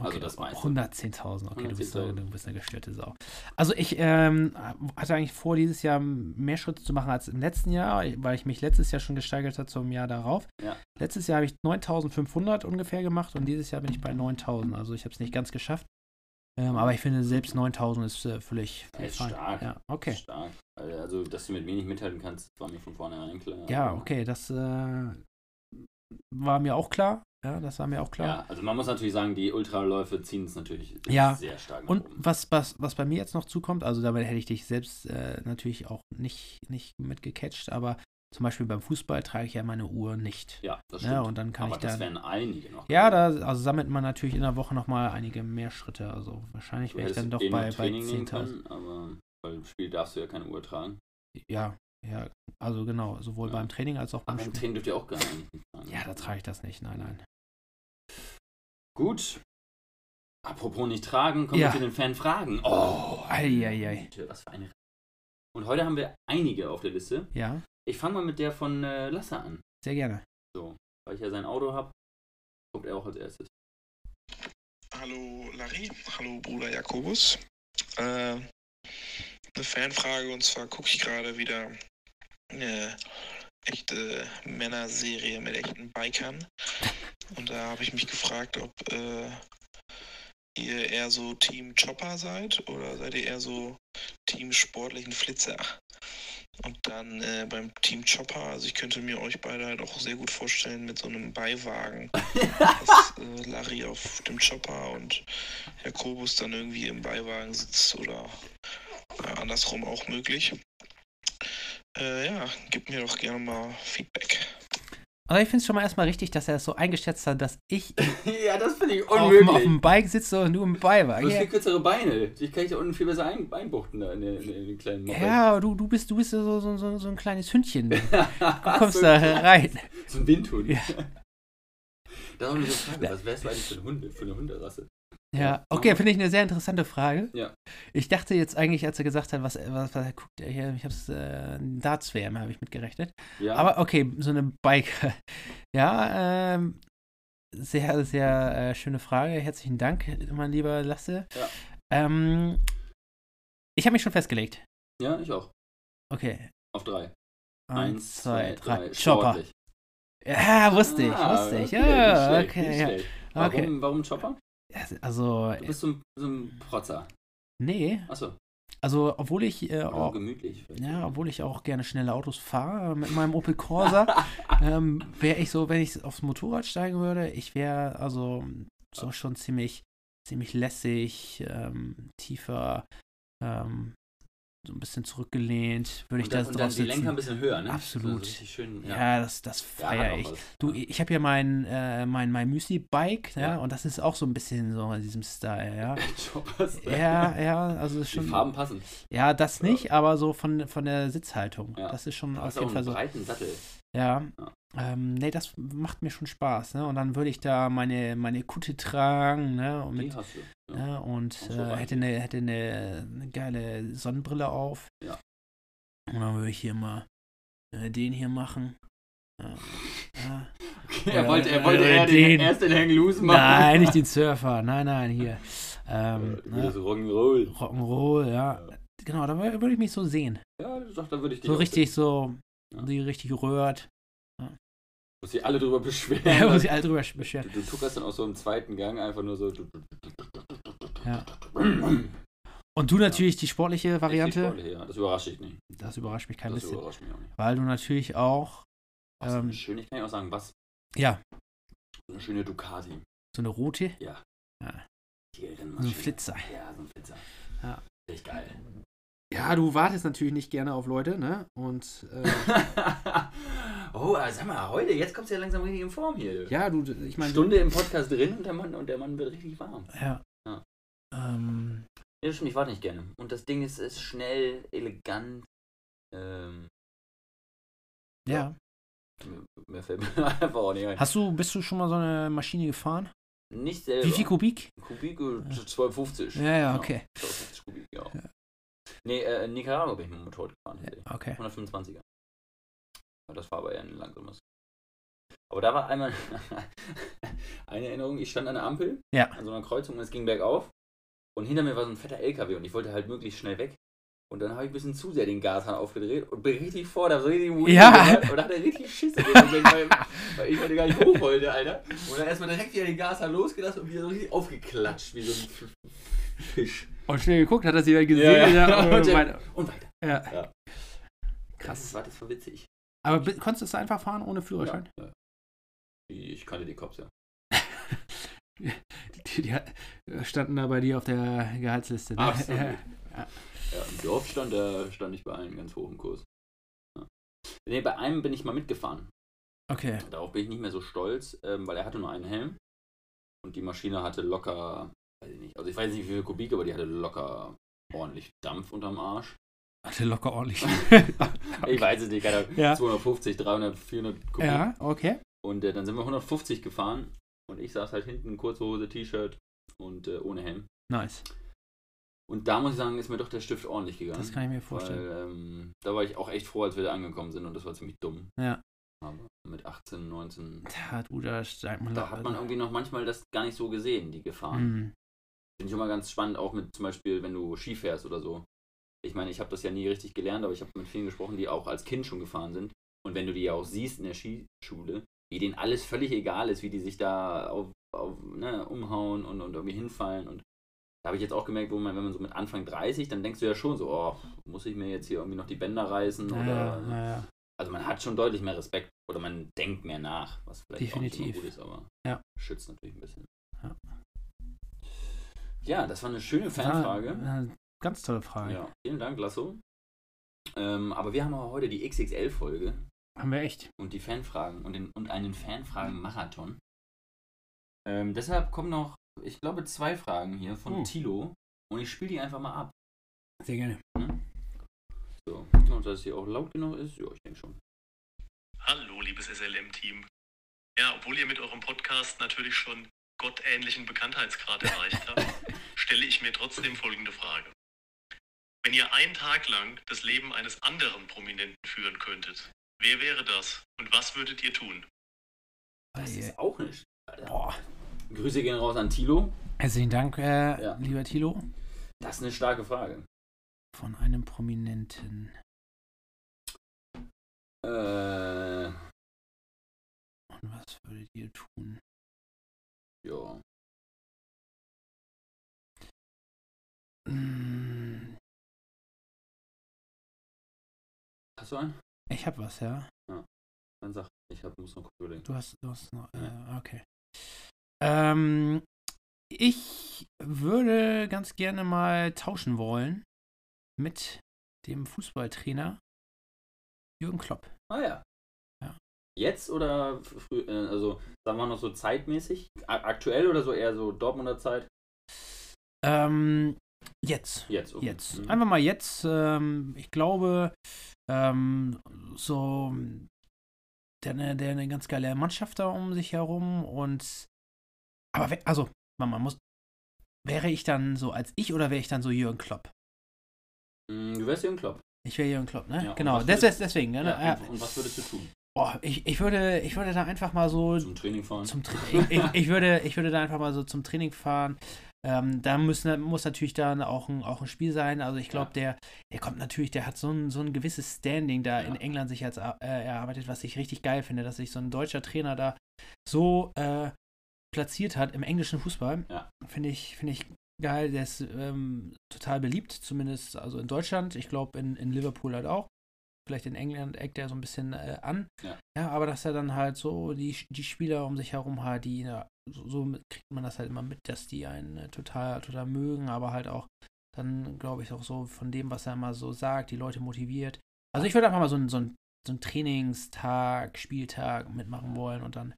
D: Also das meiste.
C: 110.000, okay, du bist, eine,
D: 110.000.
C: du bist eine gestörte Sau. Also ich ähm, hatte eigentlich vor, dieses Jahr mehr Schritte zu machen als im letzten Jahr, weil ich mich letztes Jahr schon gesteigert habe zum Jahr darauf.
D: Ja.
C: Letztes Jahr habe ich 9.500 ungefähr gemacht und dieses Jahr bin ich bei 9.000. Also ich habe es nicht ganz geschafft. Ähm, aber ich finde, selbst 9.000 ist äh, völlig, völlig
D: ist stark.
C: Ja, okay.
D: Stark. Also, dass du mit wenig mithalten kannst, war mir von vornherein klar.
C: Ja, okay, das äh, war mir auch klar. Ja, das war mir auch klar.
D: Ja, also man muss natürlich sagen, die Ultraläufe ziehen es natürlich
C: Ja.
D: sehr stark nach
C: Und
D: oben.
C: was, was, was bei mir jetzt noch zukommt, also damit hätte ich dich selbst äh, natürlich auch nicht, nicht mitgecatcht, aber zum Beispiel beim Fußball trage ich ja meine Uhr nicht.
D: Ja, das
C: Ja,
D: stimmt.
C: und dann kann
D: Aber
C: ich
D: das
C: da.
D: wären einige noch.
C: Ja, da also sammelt man natürlich in der Woche nochmal einige mehr Schritte. Also wahrscheinlich wäre ich dann doch
D: eh
C: bei, bei
D: Training nehmen
C: 10.000.
D: können, aber weil im Spiel darfst du ja keine Uhr tragen.
C: Ja, ja, also genau, sowohl
D: Ja.
C: beim Training als auch beim
D: Aber im
C: Spiel.
D: Training dürft ihr auch gar nicht tragen.
C: Ja, da trage ich das nicht, nein, nein.
D: Gut. Apropos nicht tragen, kommen
C: Ja.
D: wir zu den Fanfragen. Oh,
C: Eieiei.
D: Güte, was für eine. Und heute haben wir einige auf der Liste.
C: Ja,
D: Ich fange mal mit der von äh, Lasse an.
C: sehr gerne.
D: So, weil ich ja sein Auto habe, kommt er auch als erstes.
E: Hallo Larry, hallo Bruder Jakobus. Äh, eine Fanfrage und zwar gucke ich gerade wieder eine echte Männerserie mit echten Bikern. Und da habe ich mich gefragt, ob äh, ihr eher so Team Chopper seid oder seid ihr eher so Team sportlichen Flitzer? Und dann äh, beim Team Chopper, also ich könnte mir euch beide halt auch sehr gut vorstellen mit so einem Beiwagen dass äh, Larry auf dem Chopper und Jakobus dann irgendwie im Beiwagen sitzt oder äh, andersrum auch möglich. Äh, ja, gib mir doch gerne mal Feedback.
C: Aber ich finde es schon mal erstmal richtig, dass er es so eingeschätzt hat, dass ich
D: ja, das finde ich
C: auf, dem-
D: unmöglich.
C: auf dem Bike sitze und du im
D: Du
C: Beiwagen.
D: hast
C: Ja,
D: viel kürzere Beine. Die kann ich da unten viel besser ein, einbuchten in, den- in, den- in den kleinen Moped.
C: ja du, du bist, du bist so, so, so, so ein kleines Hündchen. Du
D: du
C: kommst da rein.
D: So ein Windhund.
C: Ja.
D: Das ist auch eine gute Frage. Was wärst du eigentlich für eine, Hunde, für eine Hunderasse?
C: Ja, okay, finde ich eine sehr interessante Frage.
D: Ja.
C: Ich dachte jetzt eigentlich, als er gesagt hat, was, was, was guckt, er hier, ich habe es, äh, Darts-WM habe ich mitgerechnet.
D: Ja.
C: Aber okay, so eine Bike. Ja, ähm, sehr, sehr äh, schöne Frage. Herzlichen Dank, mein lieber Lasse.
D: Ja.
C: Ähm, ich habe mich schon festgelegt.
D: ja, ich auch.
C: Okay.
D: Auf drei.
C: Eins, zwei, drei. Chopper.
D: Sportlich.
C: Ja, wusste ich,
D: Ah,
C: wusste ich.
D: okay,
C: Ja, okay.
D: Warum,
C: Okay.
D: warum Chopper?
C: Also,
D: Du bist so ein, so ein Protzer.
C: nee,
D: Achso,
C: also, obwohl ich, äh, auch,
D: gemütlich.
C: ja, obwohl ich auch gerne schnelle Autos fahre mit meinem Opel Corsa, ähm, wäre ich so, wenn ich aufs Motorrad steigen würde, ich wäre also so schon ziemlich, ziemlich lässig, ähm, tiefer, ähm, so ein bisschen zurückgelehnt, würde ich da
D: und
C: drauf
D: dann die
C: sitzen.
D: Lenker ein bisschen höher, ne?
C: Absolut.
D: So richtig schön,
C: ja.
D: ja.
C: das, das
D: Ja,
C: feiere
D: auch
C: ich. Du,
D: Ja.
C: ich habe ja mein, äh, mein, mein Müsli-Bike, ja,
D: Ja.
C: und das ist auch so ein bisschen so in diesem Style, ja.
D: Choppers.
C: Ja, ja, also ist
D: Die
C: schon.
D: Farben passen.
C: Ja, das
D: Ja.
C: nicht, aber so von, von der Sitzhaltung.
D: Ja.
C: Das ist schon
D: Du
C: auf jeden Fall so.
D: breiten Sattel.
C: Ja. Ähm, nee, das macht mir schon Spaß, ne? Und dann würde ich da meine, meine Kutte tragen, ne? Und, mit,
D: hast du. Ja.
C: ne? und
D: so
C: äh, hätte, eine, hätte eine, eine geile Sonnenbrille auf.
D: Ja.
C: Und dann würde ich hier mal äh, den hier machen. Ja. Ja.
D: er wollte, er wollte
C: äh, den-
D: den, erst den Hang Loose machen.
C: Nein, nicht den Surfer. Nein, nein, hier. Ähm,
D: Äh,
C: ne?
D: Rock'n'Roll.
C: Rock'n'Roll, ja.
D: Ja.
C: Genau, da wür- würde ich mich so sehen.
D: Ja, doch, da würde ich dich
C: So richtig so,
D: Ja.
C: die richtig rührt.
D: Muss sich alle drüber beschweren.
C: Ja, muss ich alle drüber beschweren.
D: Du, du tuckerst dann auch so im zweiten Gang einfach nur so.
C: Ja. Und du natürlich die sportliche Variante.
D: sportlich, Ja, das überrascht dich nicht.
C: Das überrascht mich kein
D: Das
C: bisschen.
D: überrascht mich auch nicht.
C: Weil du natürlich auch,
D: ähm,
C: ähm,
D: schön, ich kann ja auch sagen, was.
C: ja,
D: So eine schöne Ducati.
C: so eine rote,
D: Die
C: so ein. Flitzer.
D: Ja, so ein Flitzer.
C: Ja.
D: Richtig geil.
C: Ja, du wartest natürlich nicht gerne auf Leute, ne? Und äh,
D: oh, äh, sag mal, heute, jetzt kommst du ja langsam richtig in Form hier.
C: ja, du, ich meine,
D: Stunde im Podcast drin und der Mann, und der Mann wird richtig warm.
C: ja.
D: Ja.
C: Ähm,
D: Ja, das stimmt, ich warte nicht gerne. Und das Ding ist, ist schnell, elegant. Ähm,
C: ja.
D: mir- mir fällt mir einfach auch nicht ein.
C: Hast du, bist du schon mal so eine Maschine gefahren?
D: Nicht selber.
C: Wie viel Kubik?
D: Kubik? äh, 1250.
C: Ja, ja, okay.
D: 1250 Kubik, ja.
C: Ja.
D: Nee, äh, in Nicaragua bin ich mit dem Motorrad gefahren.
C: Ja, okay.
D: 125er. Das war aber eher ein langsames. Aber da war einmal eine Erinnerung, ich stand an der Ampel,
C: Ja.
D: an so einer Kreuzung und es ging bergauf. Und hinter mir war so ein fetter LKW und ich wollte halt möglichst schnell weg. Und dann habe ich ein bisschen zu sehr den Gashahn aufgedreht und bin richtig vor, da so richtig Wheel
C: Ja.
D: gemacht Und da hat er richtig Schiss weil, weil ich heute gar nicht hoch wollte, Alter. Und dann erstmal direkt wieder den Gashahn losgelassen und wieder so richtig aufgeklatscht, wie so ein Fisch.
C: Und schnell geguckt, hat das jemand gesehen?
D: Ja, ja. Und,
C: meine,
D: und weiter.
C: ja.
D: Ja.
C: Krass.
D: Das war, das war witzig.
C: Aber konntest du einfach fahren ohne Führerschein?
D: Ja, ja. Ich kannte die Cops, ja.
C: Die, die standen da bei dir auf der Gehaltsliste. Ne?
D: Absolut.
C: Ja.
D: Ja, im Dorf stand, da stand ich bei allen ganz hoch im Kurs. Ja. Nee, bei einem bin ich mal mitgefahren.
C: Okay.
D: Darauf bin ich nicht mehr so stolz, ähm, weil er hatte nur einen Helm und die Maschine hatte locker, weiß ich nicht, also ich weiß nicht wie viel Kubik, aber die hatte locker ordentlich Dampf unterm Arsch.
C: Hatte locker ordentlich.
D: Ich weiß es nicht, keine Ahnung,
C: Ja.
D: 250, 300, 400 Kubik.
C: ja, okay.
D: Und äh, dann sind wir 150 gefahren und ich saß halt hinten, kurze Hose, T-Shirt und äh, ohne Helm.
C: Nice.
D: Und da muss ich sagen, ist mir doch der Stift ordentlich gegangen.
C: Das kann ich mir vorstellen.
D: Weil ähm, da war ich auch echt froh, als wir da angekommen sind und das war ziemlich dumm.
C: Ja.
D: Aber mit 18, 19,
C: Da, du, da steigt man
D: da hat man irgendwie noch manchmal das gar nicht so gesehen, die Gefahren.
C: Hm.
D: Finde ich immer ganz spannend, auch mit zum Beispiel, wenn du Ski fährst oder so. Ich meine, ich habe das ja nie richtig gelernt, aber ich habe mit vielen gesprochen, die auch als Kind schon gefahren sind. Und wenn du die ja auch siehst in der Skischule, wie denen alles völlig egal ist, wie die sich da auf, auf, ne, umhauen und, und irgendwie hinfallen. Und da habe ich jetzt auch gemerkt, wo man, wenn man so mit Anfang 30, dann denkst du ja schon so, oh, muss ich mir jetzt hier irgendwie noch die Bänder reißen?
C: Ja,
D: Oder,
C: ja, ja.
D: Also man hat schon deutlich mehr Respekt oder man denkt mehr nach, was vielleicht auch nicht
C: Definitiv.
D: immer gut ist, aber
C: Ja.
D: schützt natürlich ein bisschen.
C: Ja.
D: Ja, das war eine schöne Fanfrage.
C: Ganz tolle Frage.
D: Ja, vielen Dank, Lasso. Ähm, aber wir haben aber heute die XXL-Folge
C: Haben wir echt.
D: und die Fanfragen und, den, und einen Fanfragen-Marathon. Ähm, deshalb kommen noch, ich glaube, zwei Fragen hier von
C: Hm.
D: Tilo und ich spiele die einfach mal ab.
C: Sehr gerne.
D: So, und dass es hier auch laut genug ist, ja, ich denke schon.
F: Hallo, liebes SLM-Team. Ja, obwohl ihr mit eurem Podcast natürlich schon gottähnlichen Bekanntheitsgrad erreicht habt, stelle ich mir trotzdem folgende Frage. Wenn ihr einen Tag lang das Leben eines anderen Prominenten führen könntet, wer wäre das und was würdet ihr tun?
D: Das
C: Äh,
D: ist auch nicht.
C: Boah.
D: Grüße gehen raus an Tilo.
C: Herzlichen Dank, äh,
D: Ja.
C: lieber Thilo.
D: Das ist eine starke Frage.
C: Von einem Prominenten.
D: Äh,
C: Und was würdet ihr tun?
D: ja.
C: Hm,
D: Hast du einen?
C: Ich hab was, ja.
D: Dann sag, ich hab, muss noch kurz überlegen.
C: Du hast, du hast noch. Äh, okay. Ähm, ich würde ganz gerne mal tauschen wollen mit dem Fußballtrainer Jürgen Klopp.
D: Ah ja.
C: Ja.
D: Jetzt oder früh, äh, also sagen wir noch so zeitmäßig? Aktuell oder so eher so Dortmunder Zeit?
C: Ähm, jetzt.
D: Jetzt. okay.
C: Jetzt.
D: Mhm.
C: Einfach mal jetzt. Ähm, ich glaube, ähm, so der, eine- der eine ganz geile Mannschaft da um sich herum und aber we- also, man man muss wäre ich dann so als ich oder wäre ich dann so Jürgen Klopp?
D: Mm, Du wärst Jürgen Klopp.
C: Ich wäre Jürgen Klopp, ne?
D: Ja,
C: genau, das
D: würdest-
C: deswegen, ne?
D: Ja, und, und was würdest du tun?
C: boah, ich, ich würde ich würde da einfach mal so
D: Zum Training fahren?
C: zum Tra ich, ich, ich würde ich würde da einfach mal so zum Training fahren. Ähm, da müssen, muss natürlich dann auch ein, auch ein Spiel sein. Also ich glaube, der, der kommt natürlich, der hat so ein, so ein gewisses Standing da in England sich jetzt äh, erarbeitet, was ich richtig geil finde, dass sich so ein deutscher Trainer da so äh, platziert hat im englischen Fußball. Finde ich, finde ich geil. Der ist ähm, total beliebt, zumindest also in Deutschland. Ich glaube in, in Liverpool halt auch. Vielleicht in England eckt er so ein bisschen äh, an.
D: Ja.
C: ja, aber dass er dann halt so die, die Spieler um sich herum hat, die ja, so, so kriegt man das halt immer mit, dass die einen äh, total, total mögen, aber halt auch dann, glaube ich, auch so von dem, was er immer so sagt, die Leute motiviert. Also ich würde einfach mal so einen, so so einen Trainingstag, Spieltag mitmachen wollen und dann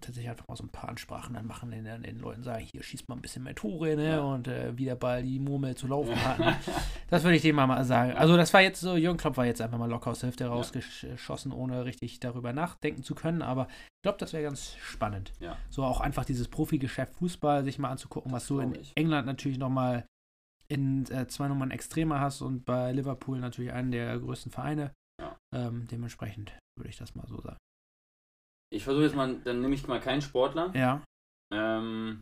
C: tatsächlich einfach mal so ein paar Ansprachen dann machen, den, den Leuten sagen, hier schießt mal ein bisschen mehr Tore, ne?
D: Ja.
C: Und äh, wie der Ball die Murmel zu laufen hat. Ne? Das würde ich dem mal sagen. Also das war jetzt so, Jürgen Klopp war jetzt einfach mal locker aus der Hälfte rausgeschossen, ohne richtig darüber nachdenken zu können. Aber ich glaube, das wäre ganz spannend.
D: Ja.
C: So auch einfach dieses Profigeschäft Fußball sich mal anzugucken, was du in
D: ich.
C: England natürlich nochmal in äh, zwei Nummern extremer hast und bei Liverpool natürlich einen der größten Vereine.
D: Ja.
C: Ähm, dementsprechend würde ich das mal so sagen.
D: Ich versuche jetzt mal, dann nehme ich mal keinen Sportler.
C: Ja.
D: Ähm,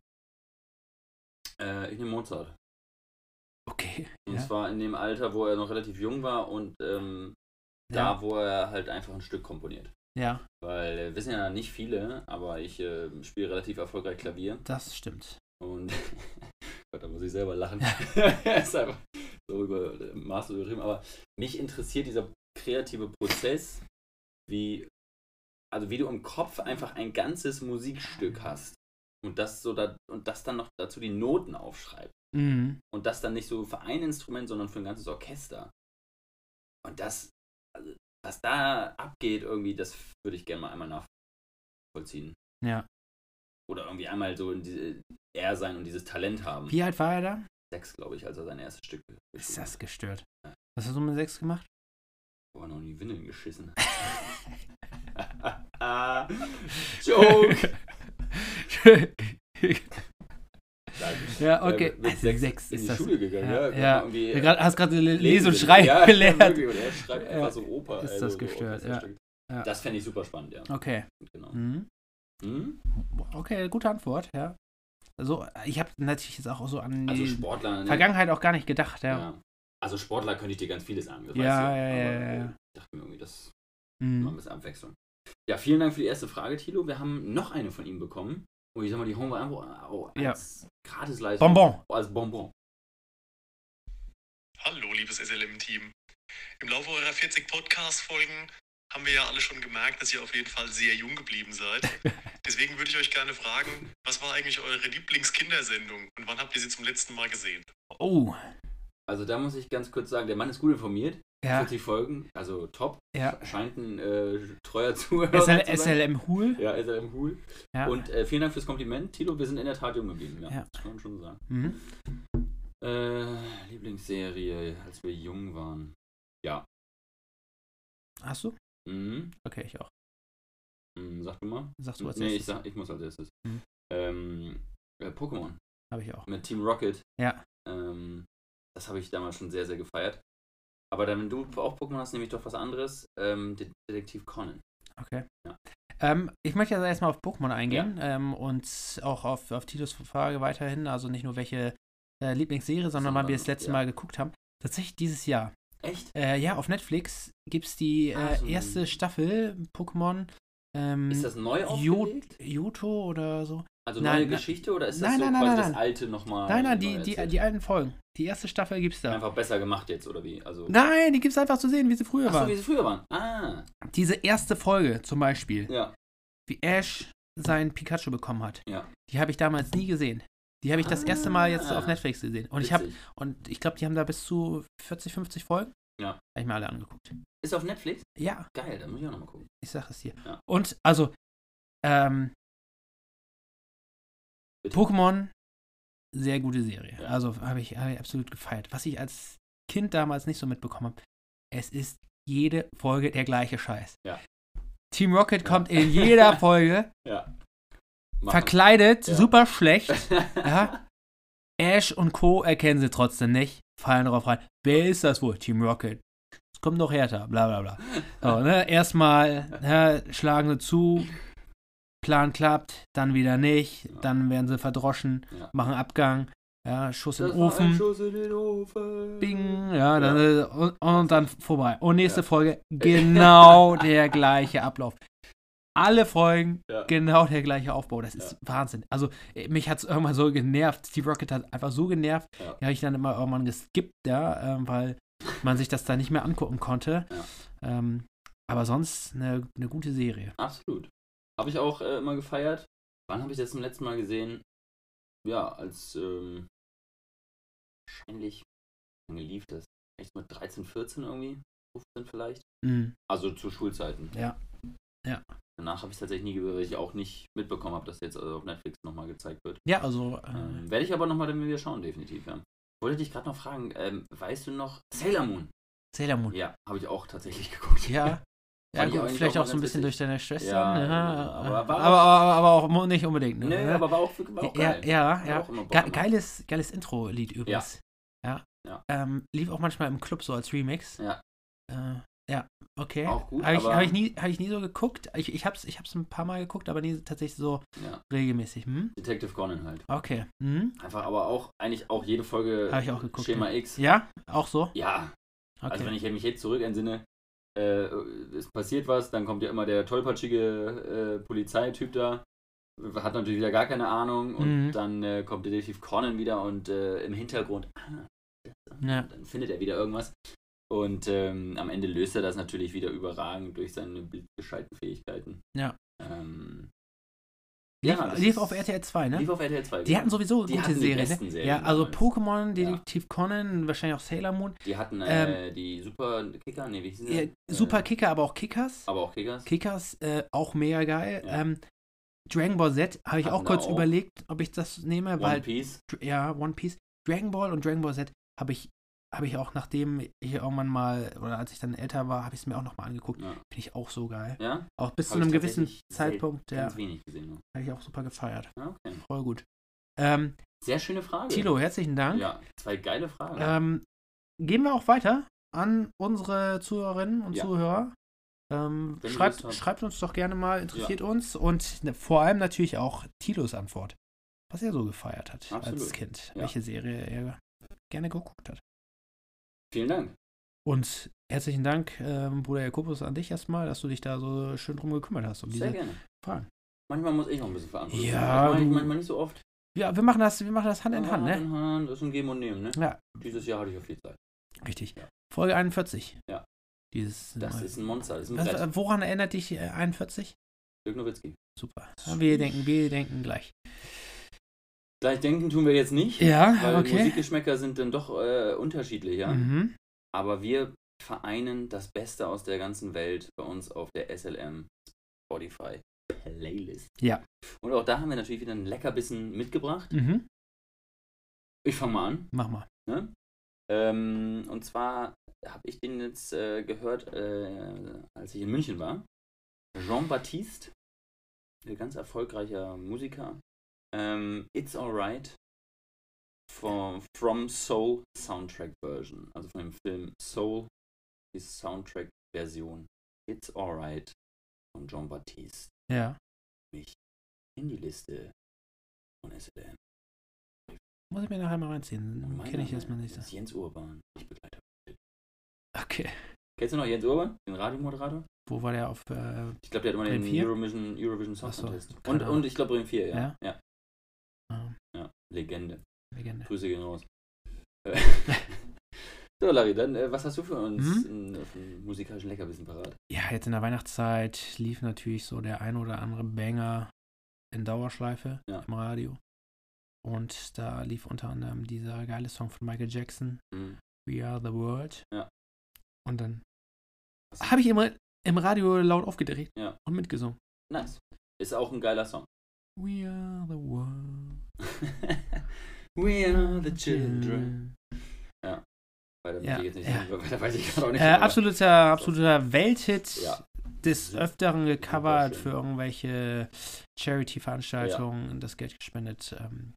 D: äh, ich nehme Mozart.
C: Okay.
D: Und
C: Ja.
D: zwar in dem Alter, wo er noch relativ jung war und ähm, da,
C: Ja.
D: wo er halt einfach ein Stück komponiert.
C: ja,
D: Weil äh, wissen ja nicht viele, aber ich äh, spiele relativ erfolgreich Klavier.
C: das stimmt.
D: Und Gott, da muss ich selber lachen. ist einfach so über äh, Maß übertrieben. Aber mich interessiert dieser kreative Prozess, wie, also wie du im Kopf einfach ein ganzes Musikstück hast. Und das so da, und das dann noch dazu die Noten aufschreibst.
C: Mhm.
D: Und das dann nicht so für ein Instrument, sondern für ein ganzes Orchester. Und das, also, was da abgeht, irgendwie, das würde ich gerne mal einmal nachvollziehen.
C: Ja.
D: Oder irgendwie einmal so in diese, er sein und dieses Talent haben.
C: Wie alt war er da?
D: Sechs, glaube ich, als er sein erstes Stück
C: Ist das gestört? Was hast du mit sechs gemacht?
D: Boah, noch nie Windeln geschissen. Joke!
C: ja, okay.
D: Äh, mit
C: Also
D: sechs,
C: sechs
D: in
C: ist
D: die
C: das.
D: Schule gegangen,
C: Ja,
D: ja.
C: ja. Grad, hast gerade Le Lese- und Schreiben
D: ja,
C: gelernt.
D: wirklich, Und er schreibt
C: Ja.
D: einfach so Oper.
C: Ist
D: also
C: das
D: so
C: gestört, ja. Ja.
D: Das fände ich super spannend, ja.
C: Okay.
D: Genau.
C: Mhm.
D: Hm?
C: Okay, gute Antwort, ja. Also, ich habe natürlich jetzt auch so an
D: Also Sportler. ne?
C: Vergangenheit auch gar nicht gedacht, ja.
D: Ja. Also Sportler könnte ich dir ganz vieles sagen.
C: Ja, ja, ja, ja,
D: äh,
C: ja.
D: Ich dachte mir irgendwie, das mal ein
C: Mhm.
D: bisschen Abwechslung. Ja, vielen Dank für die erste Frage, Tilo. Wir haben noch eine von ihm bekommen. Und ich sag mal, die hauen wir einfach oh,
C: Ja.
D: als Gratisleistung.
C: Bonbon.
D: Oh, als Bonbon.
F: Hallo, liebes SLM-Team. Im Laufe eurer 40 Podcast-Folgen haben wir ja alle schon gemerkt, dass ihr auf jeden Fall sehr jung geblieben seid. Deswegen würde ich euch gerne fragen, was war eigentlich eure Lieblingskindersendung und wann habt ihr sie zum letzten Mal gesehen?
C: Oh,
D: Also da muss ich ganz kurz sagen, der Mann ist gut informiert.
C: Ja.
D: 40 Folgen, also top.
C: Ja.
D: Scheint ein äh, treuer Zuhörer
C: SL,
D: zu sein.
C: SLM Hul.
D: Ja, SLM Hul.
C: Ja.
D: Und äh, vielen Dank fürs Kompliment. Tilo, wir sind in der Tat jung geblieben. Ja,
C: Ja.
D: das kann man schon sagen.
C: Mhm.
D: Äh, Lieblingsserie, als wir jung waren. Ja.
C: Hast du?
D: Mhm.
C: Okay, ich auch.
D: Mhm, sag du mal.
C: Sagst du als
D: nee, ich,
C: erstes?
D: sag, ich muss als erstes.
C: Mhm.
D: Ähm, äh, Pokémon
C: Habe ich auch.
D: mit Team Rocket.
C: Ja.
D: Ähm, das habe ich damals schon sehr, sehr gefeiert. Aber dann, wenn du auch Pokémon hast, nehme ich doch was anderes. Ähm, Det- Detektiv Conan.
C: Okay.
D: Ja.
C: Ähm, ich möchte also erstmal auf Pokémon eingehen ähm, und auch auf, auf Titos Frage weiterhin, also nicht nur welche äh, Lieblingsserie, sondern wann wir das letzte
D: ja.
C: Mal geguckt haben. Tatsächlich dieses Jahr.
D: Echt?
C: Äh, ja, auf Netflix gibt es die
D: Ah,
C: äh,
D: so ein-
C: erste Staffel Pokémon ähm,
D: Ist das neu aufgelegt?
C: Johto oder so.
D: Also
C: Nein,
D: neue
C: nein.
D: Geschichte oder ist das
C: Nein,
D: so quasi das alte nochmal?
C: nein, nein, die, die, die alten Folgen. Die erste Staffel gibt's da.
D: Einfach besser gemacht jetzt, oder wie? Also,
C: Nein, die gibt's einfach zu sehen, wie sie früher
D: Achso,
C: waren.
D: wie sie früher waren. Ah,
C: Diese erste Folge zum Beispiel,
D: ja.
C: wie Ash sein Pikachu bekommen hat,
D: Ja.
C: die habe ich damals nie gesehen. Die habe ich das erste Mal jetzt
D: Ah.
C: auf Netflix gesehen. Und ich habe
D: Witzig.
C: und ich glaube, die haben da bis zu 40, 50 Folgen.
D: Ja.
C: Habe ich mir alle angeguckt.
D: Ist auf Netflix?
C: Ja,
D: Geil, da muss ich auch nochmal gucken.
C: ich sage es dir.
D: Ja.
C: Und also, ähm. Pokémon, sehr gute Serie.
D: Ja.
C: Also habe ich, hab ich absolut gefeiert. Was ich als Kind damals nicht so mitbekommen habe, es ist jede Folge der gleiche Scheiß.
D: Ja.
C: Team Rocket kommt in jeder Folge
D: Ja.
C: Verkleidet,
D: Ja.
C: super schlecht. Ja. Ash und Co. erkennen sie trotzdem nicht, fallen darauf rein. Wer ist das wohl? Team Rocket. Es kommt noch härter, bla bla bla. So, ne? Erstmal ne, schlagen sie zu, Plan klappt, dann wieder nicht,
D: Ja.
C: dann werden sie verdroschen,
D: Ja.
C: machen Abgang, ja, Schuss
D: Das
C: im Ofen,
D: Schuss in den Ofen.
C: bing, ja, dann,
D: Ja.
C: äh, Und, und dann vorbei. Und nächste. Folge, genau der gleiche Ablauf. Alle Folgen, genau der gleiche Aufbau. Das ist Wahnsinn. Also, äh, mich hat es irgendwann so genervt. Steve Rocket hat einfach so genervt.
D: Ja.
C: Die habe ich dann immer irgendwann geskippt, ja, ähm, weil man sich das da nicht mehr angucken konnte. Ähm, aber sonst eine, eine gute Serie.
D: Absolut. Habe ich auch äh, immer gefeiert. Wann habe ich das zum letzten Mal gesehen? Ja, als ähm, wahrscheinlich, wie lange lief das? Echt mit 13, 14 irgendwie? 15 vielleicht?
C: Mhm.
D: Also zu Schulzeiten.
C: Ja. Ja.
D: Danach habe ich es tatsächlich nie gehört, weil ich auch nicht mitbekommen habe, dass jetzt also auf Netflix nochmal gezeigt wird.
C: Ja, also, äh,
D: Ähm, Werde ich aber nochmal dann wieder schauen, definitiv. Ja. Wollte dich gerade noch fragen, ähm, weißt du noch Sailor Moon?
C: Sailor Moon.
D: Ja, habe ich auch tatsächlich geguckt.
C: Ja. Ja, gut, vielleicht
D: auch
C: auch so ein bisschen durch deine Schwester.
D: Ja,
C: ne?
D: aber
C: aber, aber,
D: auch-
C: aber, auch nicht unbedingt. Ne?
D: Nee, aber war auch, war auch
C: ja,
D: geil.
C: ja, ja.
D: gemacht.
C: geiles, geiles Intro-Lied übrigens. Ja.
D: Ja.
C: Ähm, lief auch manchmal im Club so als Remix.
D: Ja.
C: Äh, Okay.
D: Auch gut,
C: Habe ich, hab ich, nie, hab ich nie so geguckt. Ich, ich habe es ich hab's ein paar Mal geguckt, aber nie tatsächlich so
D: Ja.
C: regelmäßig. Hm?
D: Detective Conan halt.
C: Okay. Hm?
D: Einfach aber auch, eigentlich auch jede Folge
C: ich auch geguckt.
D: Schema
C: ja.
D: X.
C: Ja, auch so?
D: Ja,
C: Okay.
D: also wenn ich mich jetzt zurück entsinne, äh, es passiert was, dann kommt ja immer der tollpatschige äh, Polizeityp da, hat natürlich wieder gar keine Ahnung und
C: Mhm.
D: dann äh, kommt Detektiv Conan wieder und äh, im Hintergrund, ah,
C: Ja.
D: dann findet er wieder irgendwas. Und ähm, am Ende löst er das natürlich wieder überragend durch seine blitzgescheiten Fähigkeiten.
C: Ja.
D: Ähm,
C: lief,
D: das
C: lief auf RTL 2, ne?
D: Lief auf RTL 2.
C: die hatten sowieso
D: Die
C: gute
D: hatten die
C: Serien.
D: besten
C: Ne?
D: Serien
C: Ja, also. Pokémon, Detektiv Conan, wahrscheinlich auch Sailor Moon.
D: Die hatten
C: Ähm,
D: äh, die Super Kicker, nee, wie hießen
C: Ja? Super
D: Äh,
C: Kicker, aber auch Kickers.
D: Aber auch Kickers.
C: Kickers, äh, auch mega geil.
D: Ja.
C: Ähm, Dragon Ball Z habe ich
D: Hatten
C: auch kurz
D: auch.
C: überlegt, ob ich das nehme,
D: One
C: weil
D: Piece.
C: Dr- ja, One Piece, Dragon Ball und Dragon Ball Z habe ich, habe ich auch, nachdem ich irgendwann mal, oder als ich dann älter war, habe ich es mir auch nochmal angeguckt.
D: Ja.
C: Finde ich auch so geil.
D: ja?
C: Auch bis
D: Hab
C: zu einem gewissen Zeitpunkt, ja,
D: Ganz wenig gesehen. Noch.
C: habe ich auch super gefeiert.
D: Ja, okay.
C: Voll gut. Ähm,
D: Sehr schöne Frage.
C: Tilo, herzlichen Dank.
D: Ja, zwei geile Fragen.
C: Ähm, gehen wir auch weiter an unsere Zuhörerinnen und
D: Ja.
C: Zuhörer. Ähm, schreibt, schreibt uns doch gerne mal, interessiert uns. Und ne, vor allem natürlich auch Tilos Antwort. Was er so gefeiert hat als
D: Absolut.
C: Kind.
D: Ja.
C: Welche Serie er gerne geguckt hat.
D: Vielen Dank.
C: Und herzlichen Dank, ähm, Bruder Jakobus, an dich erstmal, dass du dich da so schön drum gekümmert hast, um
D: Sehr
C: diese
D: gerne.
C: Fragen.
D: Manchmal muss ich noch ein bisschen verantwortlich
C: Ja,
D: Manchmal, manchmal nicht so oft.
C: Ja, wir machen das, wir machen das Hand in Hand,
D: Hand
C: ne?
D: in Hand, das ist ein Geben und Nehmen, ne?
C: Ja,
D: Dieses Jahr hatte ich auch viel Zeit.
C: richtig.
D: Ja.
C: Folge 41.
D: Ja.
C: Dieses
D: Das
C: Mal.
D: ist ein Monster, das ist ein Brett.
C: äh, woran erinnert dich äh, 41?
D: Dirk Nowitzki.
C: Super. Ja, wir denken, wir denken gleich.
D: Gleich denken tun wir jetzt nicht,
C: Ja,
D: weil
C: okay.
D: Musikgeschmäcker sind dann doch äh, unterschiedlicher.
C: Mhm.
D: Aber wir vereinen das Beste aus der ganzen Welt bei uns auf der SLM Spotify Playlist.
C: Ja.
D: Und auch da haben wir natürlich wieder einen Leckerbissen mitgebracht.
C: Mhm.
D: Ich fange mal an.
C: Mach mal.
D: Ne? Ähm, und zwar habe ich den jetzt äh, gehört, äh, als ich in München war. Jean-Baptiste, ein ganz erfolgreicher Musiker. Ähm, It's Alright from, from Soul Soundtrack Version. Also von dem Film Soul, die Soundtrack-Version. It's Alright von Jean-Baptiste.
C: Ja.
D: Mich in die Liste von SLM.
C: Muss ich mir nachher mal reinziehen. Kenne ich erstmal nicht.
D: ist Jens Urban. Ich begleite.
C: Okay.
D: Kennst du noch Jens Urban, den Radiomoderator?
C: Wo war der auf. Äh,
D: Ich glaube, der hat immer den? Eurovision, Eurovision Song
C: so,
D: Contest.
C: keine
D: Und, und ich glaube Bremen 4, ja.
C: Ja?
D: ja. Ja, Legende.
C: Legende.
D: Grüße gehen raus. So, Larry, dann, äh, was hast du für uns in, auf dem musikalischen Leckerbissen parat?
C: Ja, jetzt in der Weihnachtszeit lief natürlich so der ein oder andere Banger in Dauerschleife
D: Ja.
C: im Radio. Und da lief unter anderem dieser geile Song von Michael Jackson,
D: Mhm.
C: We Are the World.
D: Ja.
C: Und dann habe ich immer im Radio laut aufgedreht
D: Ja.
C: und mitgesungen.
D: Nice. Ist auch ein geiler Song.
C: We are the world.
D: We are the children. Weiter,
C: Ja,
D: ich jetzt nicht
C: ja.
D: weiter weiß ich gerade auch nicht.
C: Äh,
D: aber-
C: absoluter, absoluter Welthit.
D: Ja.
C: Des Öfteren gecovert für irgendwelche Charity-Veranstaltungen, das Geld gespendet. Ähm,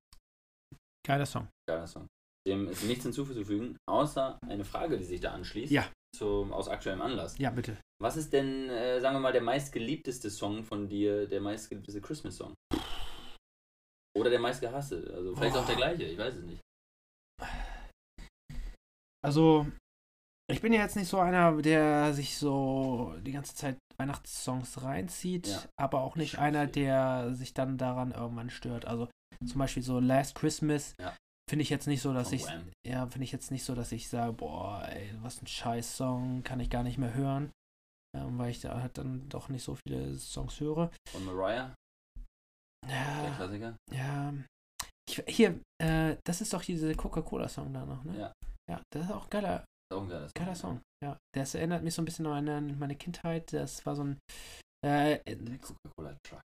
C: geiler Song.
D: Geiler Song. Dem ist nichts hinzuzufügen, außer eine Frage, die sich da anschließt.
C: Ja.
D: Zum, aus aktuellem Anlass.
C: Ja, bitte.
D: Was ist denn, äh, sagen wir mal, der meistgeliebteste Song von dir, der meistgeliebteste Christmas-Song? Oder der meistgehasste? Also vielleicht auch der gleiche, ich weiß es nicht.
C: Also, ich bin ja jetzt nicht so einer, der sich so die ganze Zeit Weihnachtssongs reinzieht,
D: Ja.
C: aber auch nicht einer, der sich dann daran irgendwann stört. Also zum Beispiel so Last Christmas
D: Ja.
C: finde ich jetzt nicht so, dass
D: Von
C: ich
D: Wham.
C: ja finde ich jetzt nicht so, dass ich sage, boah, ey, was ein scheiß Song, kann ich gar nicht mehr hören, ähm, weil ich da halt dann doch nicht so viele Songs höre.
D: Von Mariah, der
C: Ja,
D: Klassiker.
C: ja. Ich, hier, äh, das ist doch diese Coca-Cola-Song da noch, ne?
D: Ja.
C: Ja, das ist auch ein geiler,
D: Ist auch ein geiler Song.
C: Geiler Song, ja. Das erinnert mich so ein bisschen an meine, Kindheit. Das war so ein. Äh,
D: Der Coca-Cola Truck.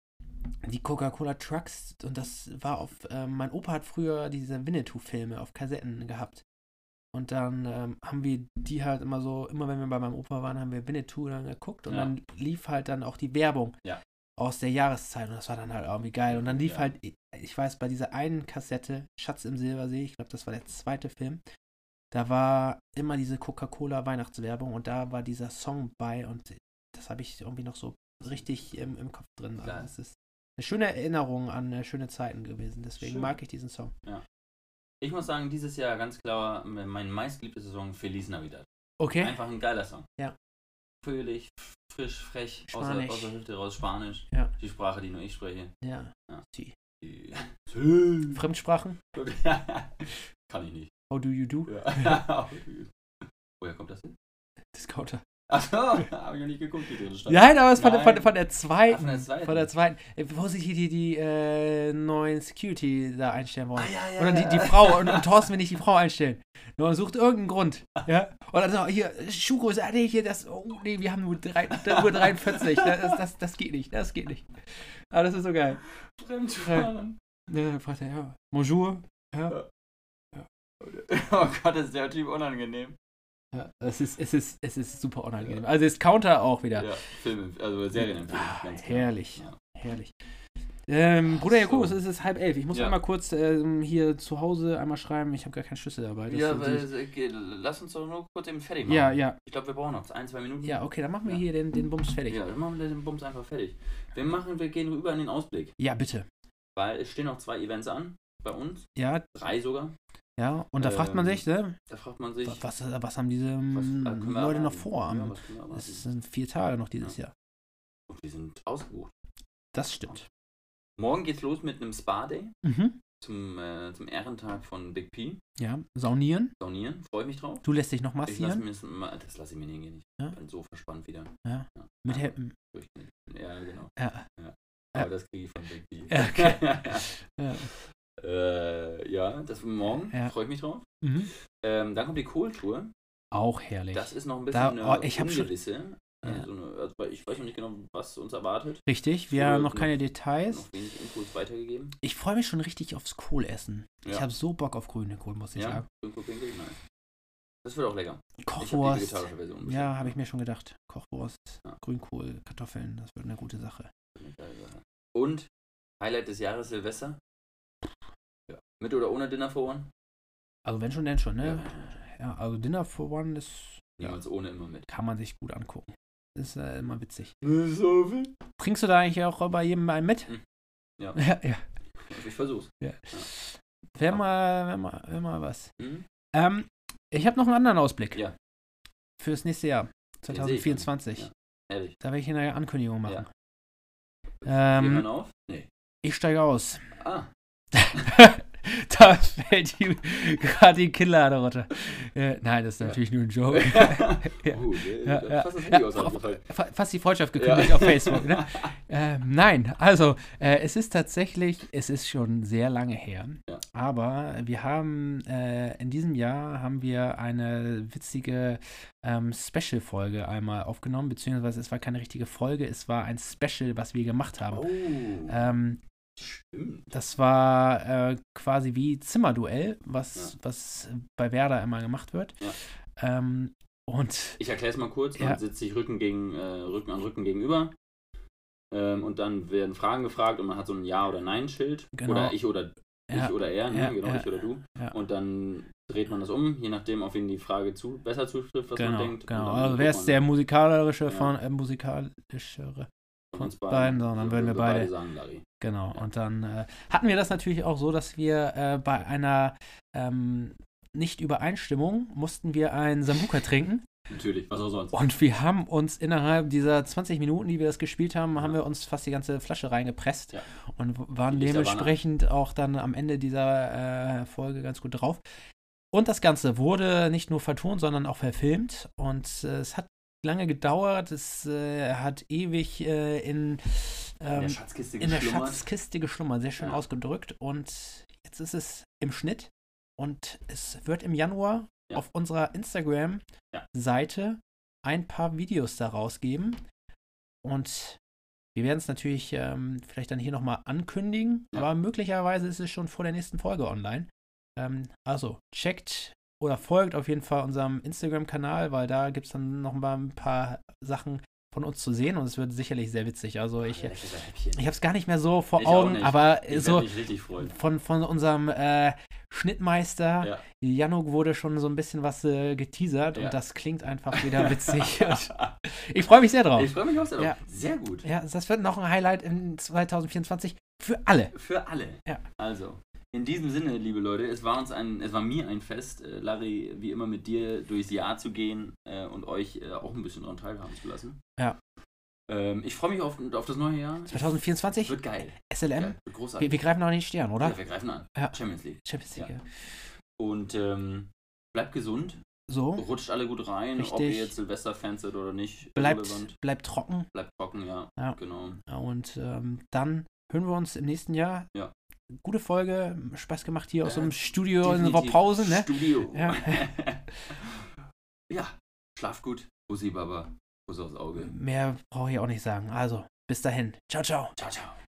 C: die Coca-Cola Trucks und das war auf. Äh, mein Opa hat früher diese Winnetou-Filme auf Kassetten gehabt. Und dann ähm, haben wir die halt immer so, immer wenn wir bei meinem Opa waren, haben wir Winnetou dann geguckt und
D: Ja.
C: dann lief halt dann auch die Werbung
D: Ja.
C: Aus der Jahreszeit und das war dann halt irgendwie geil. Und dann lief
D: Ja.
C: halt, ich weiß, bei dieser einen Kassette, Schatz im Silbersee, ich glaube, das war der zweite Film, da war immer diese Coca-Cola Weihnachtswerbung und da war dieser Song bei und das habe ich irgendwie noch so richtig im, im Kopf drin. Also es ist eine schöne Erinnerung an äh, schöne Zeiten gewesen. Deswegen
D: Schön.
C: mag ich diesen Song.
D: Ich muss sagen, dieses Jahr ganz klar mein meistgeliebter Song Feliz Navidad.
C: Okay.
D: Einfach ein geiler Song.
C: Ja.
D: Fröhlich, frisch, frech, außer,
C: Spanisch.
D: außer Hüfte raus, Spanisch.
C: Ja.
D: Die Sprache, die nur ich spreche.
C: Ja.
D: Ja.
C: Die- Fremdsprachen?
D: Kann ich nicht.
C: How do you do?
D: Ja. Woher kommt das hin?
C: Discounter.
D: Achso, hab ich noch nicht geguckt, die drin stand.
C: Nein, aber es ist von, der- von, von der zweiten.
D: Ah, von der zweiten.
C: Von der zweiten. Wo sich hier die, die äh, neuen Security da einstellen wollen.
D: Ah, ja, ja,
C: Oder die, die Frau und, und Thorsten will nicht die Frau einstellen. Nur sucht irgendeinen Grund. Ja? Und dann so, hier, Schuko, ah, nee, hier, das, oh, nee, wir haben nur, drei, nur 43. Das, das, das geht nicht, das geht nicht. Aber das ist so geil.
D: Fremdsprachen.
C: Ja, fragt er, ja, bonjour. Ja,
D: Oh Gott, ist der Typ unangenehm.
C: Ja, es, ist, es, ist, es ist super unangenehm. Also ist Counter auch wieder.
D: Ja, Film, also Serienempfehlung.
C: Ah, herrlich.
D: Ja.
C: Herrlich. Ähm, Bruder
D: So.
C: Jakobus, es ist halb elf. Ich muss
D: Ja.
C: einmal kurz ähm, hier zu Hause einmal schreiben. Ich habe gar keinen Schlüssel dabei. Das
D: Ja, weil, äh, lass uns doch nur kurz eben fertig machen.
C: ja, ja.
D: Ich glaube, wir brauchen noch ein, zwei Minuten.
C: Ja, okay, dann machen wir
D: Ja.
C: hier den, den Bums fertig.
D: Ja, dann machen wir den Bums einfach fertig. Wir machen, wir gehen rüber in den Ausblick.
C: Ja, bitte.
D: Weil es stehen noch zwei Events an, bei uns.
C: Ja,
D: Drei sogar.
C: Ja. Und da fragt man
D: Ähm,
C: sich, ne?
D: Da fragt man sich,
C: wa- Was, was haben diese
D: was
C: ähm,
D: äh, wir
C: Leute noch vor?
D: Ja?
C: Es sind vier Tage noch dieses Jahr.
D: Und wir sind ausgebucht.
C: Das stimmt.
D: Morgen geht's los mit einem Spa-Day
C: Mhm.
D: zum, äh, zum Ehrentag von Big P.
C: Ja, saunieren.
D: Saunieren. Freue ich mich drauf.
C: Du lässt dich noch
D: Ich lass
C: massieren.
D: das, mal- das lasse ich mir nicht gehen. Ich
C: Ja.
D: bin so verspannt wieder.
C: Ja.
D: Ja.
C: Mit
D: Ja. Durch- Ja, genau.
C: Ja.
D: Aber
C: Ja.
D: das kriege ich von Big P.
C: Ja, okay. Ja.
D: Äh, ja, das morgen.
C: Ja.
D: Freue ich mich drauf.
C: Mhm.
D: Ähm, dann kommt die Kohltour.
C: Auch herrlich.
D: Das ist noch ein
C: Da-
D: bisschen eine
C: oh, ich hab schon-
D: ungewisse.
C: Ja.
D: Also eine, also ich weiß noch nicht genau, was uns erwartet.
C: Richtig, wir haben noch
D: noch-
C: keine Details.
D: Noch wenig Infos weitergegeben.
C: Ich freue mich schon richtig aufs Kohlessen. Ich
D: Ja.
C: habe so Bock auf grüne Kohl, muss ich
D: Ja,
C: sagen.
D: Pinko Pinkel, nice. Das wird auch lecker. Ich
C: Kochwurst.
D: bestellt.
C: Ja, habe ich mir schon gedacht. Kochwurst,
D: Ja.
C: Grünkohl, Kartoffeln, das wird eine gute Sache.
D: Und Highlight des Jahres Silvester. Ja. Mit oder ohne Dinner for One?
C: Also wenn schon, denn schon, ne? Ja, also Dinner for One ist,
D: Niemals ohne, immer mit.
C: kann man sich gut angucken. Ist äh, immer witzig.
D: So viel?
C: Trinkst du da eigentlich auch bei jedem einen mit?
D: Hm. Ja.
C: Ja, ja.
D: Ich versuch's.
C: Wär mal, wär mal, wär mal was.
D: Hm?
C: Ähm, ich habe noch einen anderen Ausblick.
D: Ja.
C: Fürs nächste Jahr,
D: Den sehe ich
C: 2024.
D: dann. Ja. Ehrlich.
C: Da werde ich eine Ankündigung machen.
D: Ja.
C: Ähm,
D: auf? Nee.
C: ich steige aus.
D: Ah.
C: da fällt ihm gerade die Kinnlade runter. Äh, nein, das ist
D: Ja.
C: natürlich nur ein Joke. Ja.
D: Uh,
C: Ja, ja.
D: fast das
C: Ja, fast die Freundschaft gekündigt auf Facebook. Ne? Ähm, nein, also äh, es ist tatsächlich, es ist schon sehr lange her,
D: Ja.
C: aber wir haben äh, in diesem Jahr haben wir eine witzige ähm, Special-Folge einmal aufgenommen, beziehungsweise es war keine richtige Folge, es war ein Special, was wir gemacht haben.
D: Oh.
C: Ähm,
D: Stimmt.
C: das war äh, quasi wie Zimmerduell, was,
D: Ja.
C: was bei Werder immer gemacht wird.
D: Ja.
C: Ähm, und
D: Ich erkläre es mal kurz. Man
C: Ja.
D: sitzt sich Rücken, gegen, äh, Rücken an Rücken gegenüber. Ähm, und dann werden Fragen gefragt und man hat so ein Ja- oder Nein-Schild.
C: Genau.
D: Oder ich oder ich oder er, ne? Genau, ich oder du. Und dann dreht man das um, je nachdem, auf wen die Frage zu, besser zutrifft, was man
C: Genau,
D: denkt.
C: genau. Also wer ist der
D: man
C: musikalische von äh, musikalischere?
D: Uns
C: beiden, so, dann würden wir beide-
D: sagen, Larry.
C: Genau.
D: Ja.
C: Und dann äh, hatten wir das natürlich auch so, dass wir äh, bei einer ähm, Nicht-Übereinstimmung mussten wir einen Sambuka trinken.
D: Natürlich, was auch sonst.
C: Und wir haben uns innerhalb dieser 20 Minuten, die wir das gespielt haben, haben wir uns fast die ganze Flasche reingepresst
D: Ja.
C: und waren dementsprechend auch dann am Ende dieser äh, Folge ganz gut drauf. Und das Ganze wurde nicht nur vertont, sondern auch verfilmt. Und äh, es hat lange gedauert. Es äh, hat ewig äh, in,
D: In
C: ähm,
D: der Schatzkiste
C: in der
D: geschlummert.
C: Schatzkiste geschlummert. Sehr schön
D: Ja.
C: ausgedrückt. Und jetzt ist es im Schnitt. Und es wird im Januar
D: Ja.
C: auf unserer Instagram-Seite ein paar Videos daraus geben. Und wir werden es natürlich ähm, vielleicht dann hier nochmal ankündigen.
D: Ja.
C: Aber möglicherweise ist es schon vor der nächsten Folge online. Ähm, also checkt oder folgt auf jeden Fall unserem Instagram-Kanal, weil da gibt es dann noch mal ein paar Sachen von uns zu sehen und es wird sicherlich sehr witzig. Also ich,
D: leckere Häppchen.
C: ich habe es gar nicht mehr so vor
D: Ich
C: Augen, aber
D: Ich
C: so von, von unserem äh, Schnittmeister
D: Ja.
C: Januk wurde schon so ein bisschen was äh, geteasert
D: Ja.
C: und das klingt einfach wieder witzig. Ich freue mich sehr drauf.
D: Ich freue mich auch sehr drauf.
C: Ja.
D: Sehr gut.
C: Ja, das wird noch ein Highlight in 2024 für alle.
D: Für alle.
C: Ja.
D: Also, in diesem Sinne, liebe Leute, es war uns ein, es war mir ein Fest, äh, Larry, wie immer mit dir durchs Jahr zu gehen äh, und euch äh, auch ein bisschen daran teilhaben zu lassen.
C: Ja.
D: Ähm, ich freue mich auf, auf das neue Jahr.
C: 2024
D: Wird geil.
C: SLM.
D: Geil. Wird großartig.
C: Wir, wir greifen noch die Stirn, oder?
D: Ja, wir greifen an.
C: Ja.
D: Champions League.
C: Champions League.
D: Ja. Und ähm, bleibt gesund,
C: So,
D: rutscht alle gut rein, ob
C: Richtig.
D: ihr jetzt Silvester-Fans seid oder nicht.
C: bleibt, bleibt trocken.
D: Bleibt trocken, ja.
C: Ja.
D: Genau.
C: Und ähm, dann hören wir uns im nächsten Jahr.
D: Ja.
C: Gute Folge, Spaß gemacht hier aus
D: Ja,
C: so einem Studio in
D: Definitiv.
C: Pause, ne?
D: Studio.
C: Ja.
D: ja, schlaf gut. Bussi Baba. Kuss aufs Auge.
C: Mehr brauche ich auch nicht sagen. Also, bis dahin. Ciao, ciao.
D: Ciao, ciao.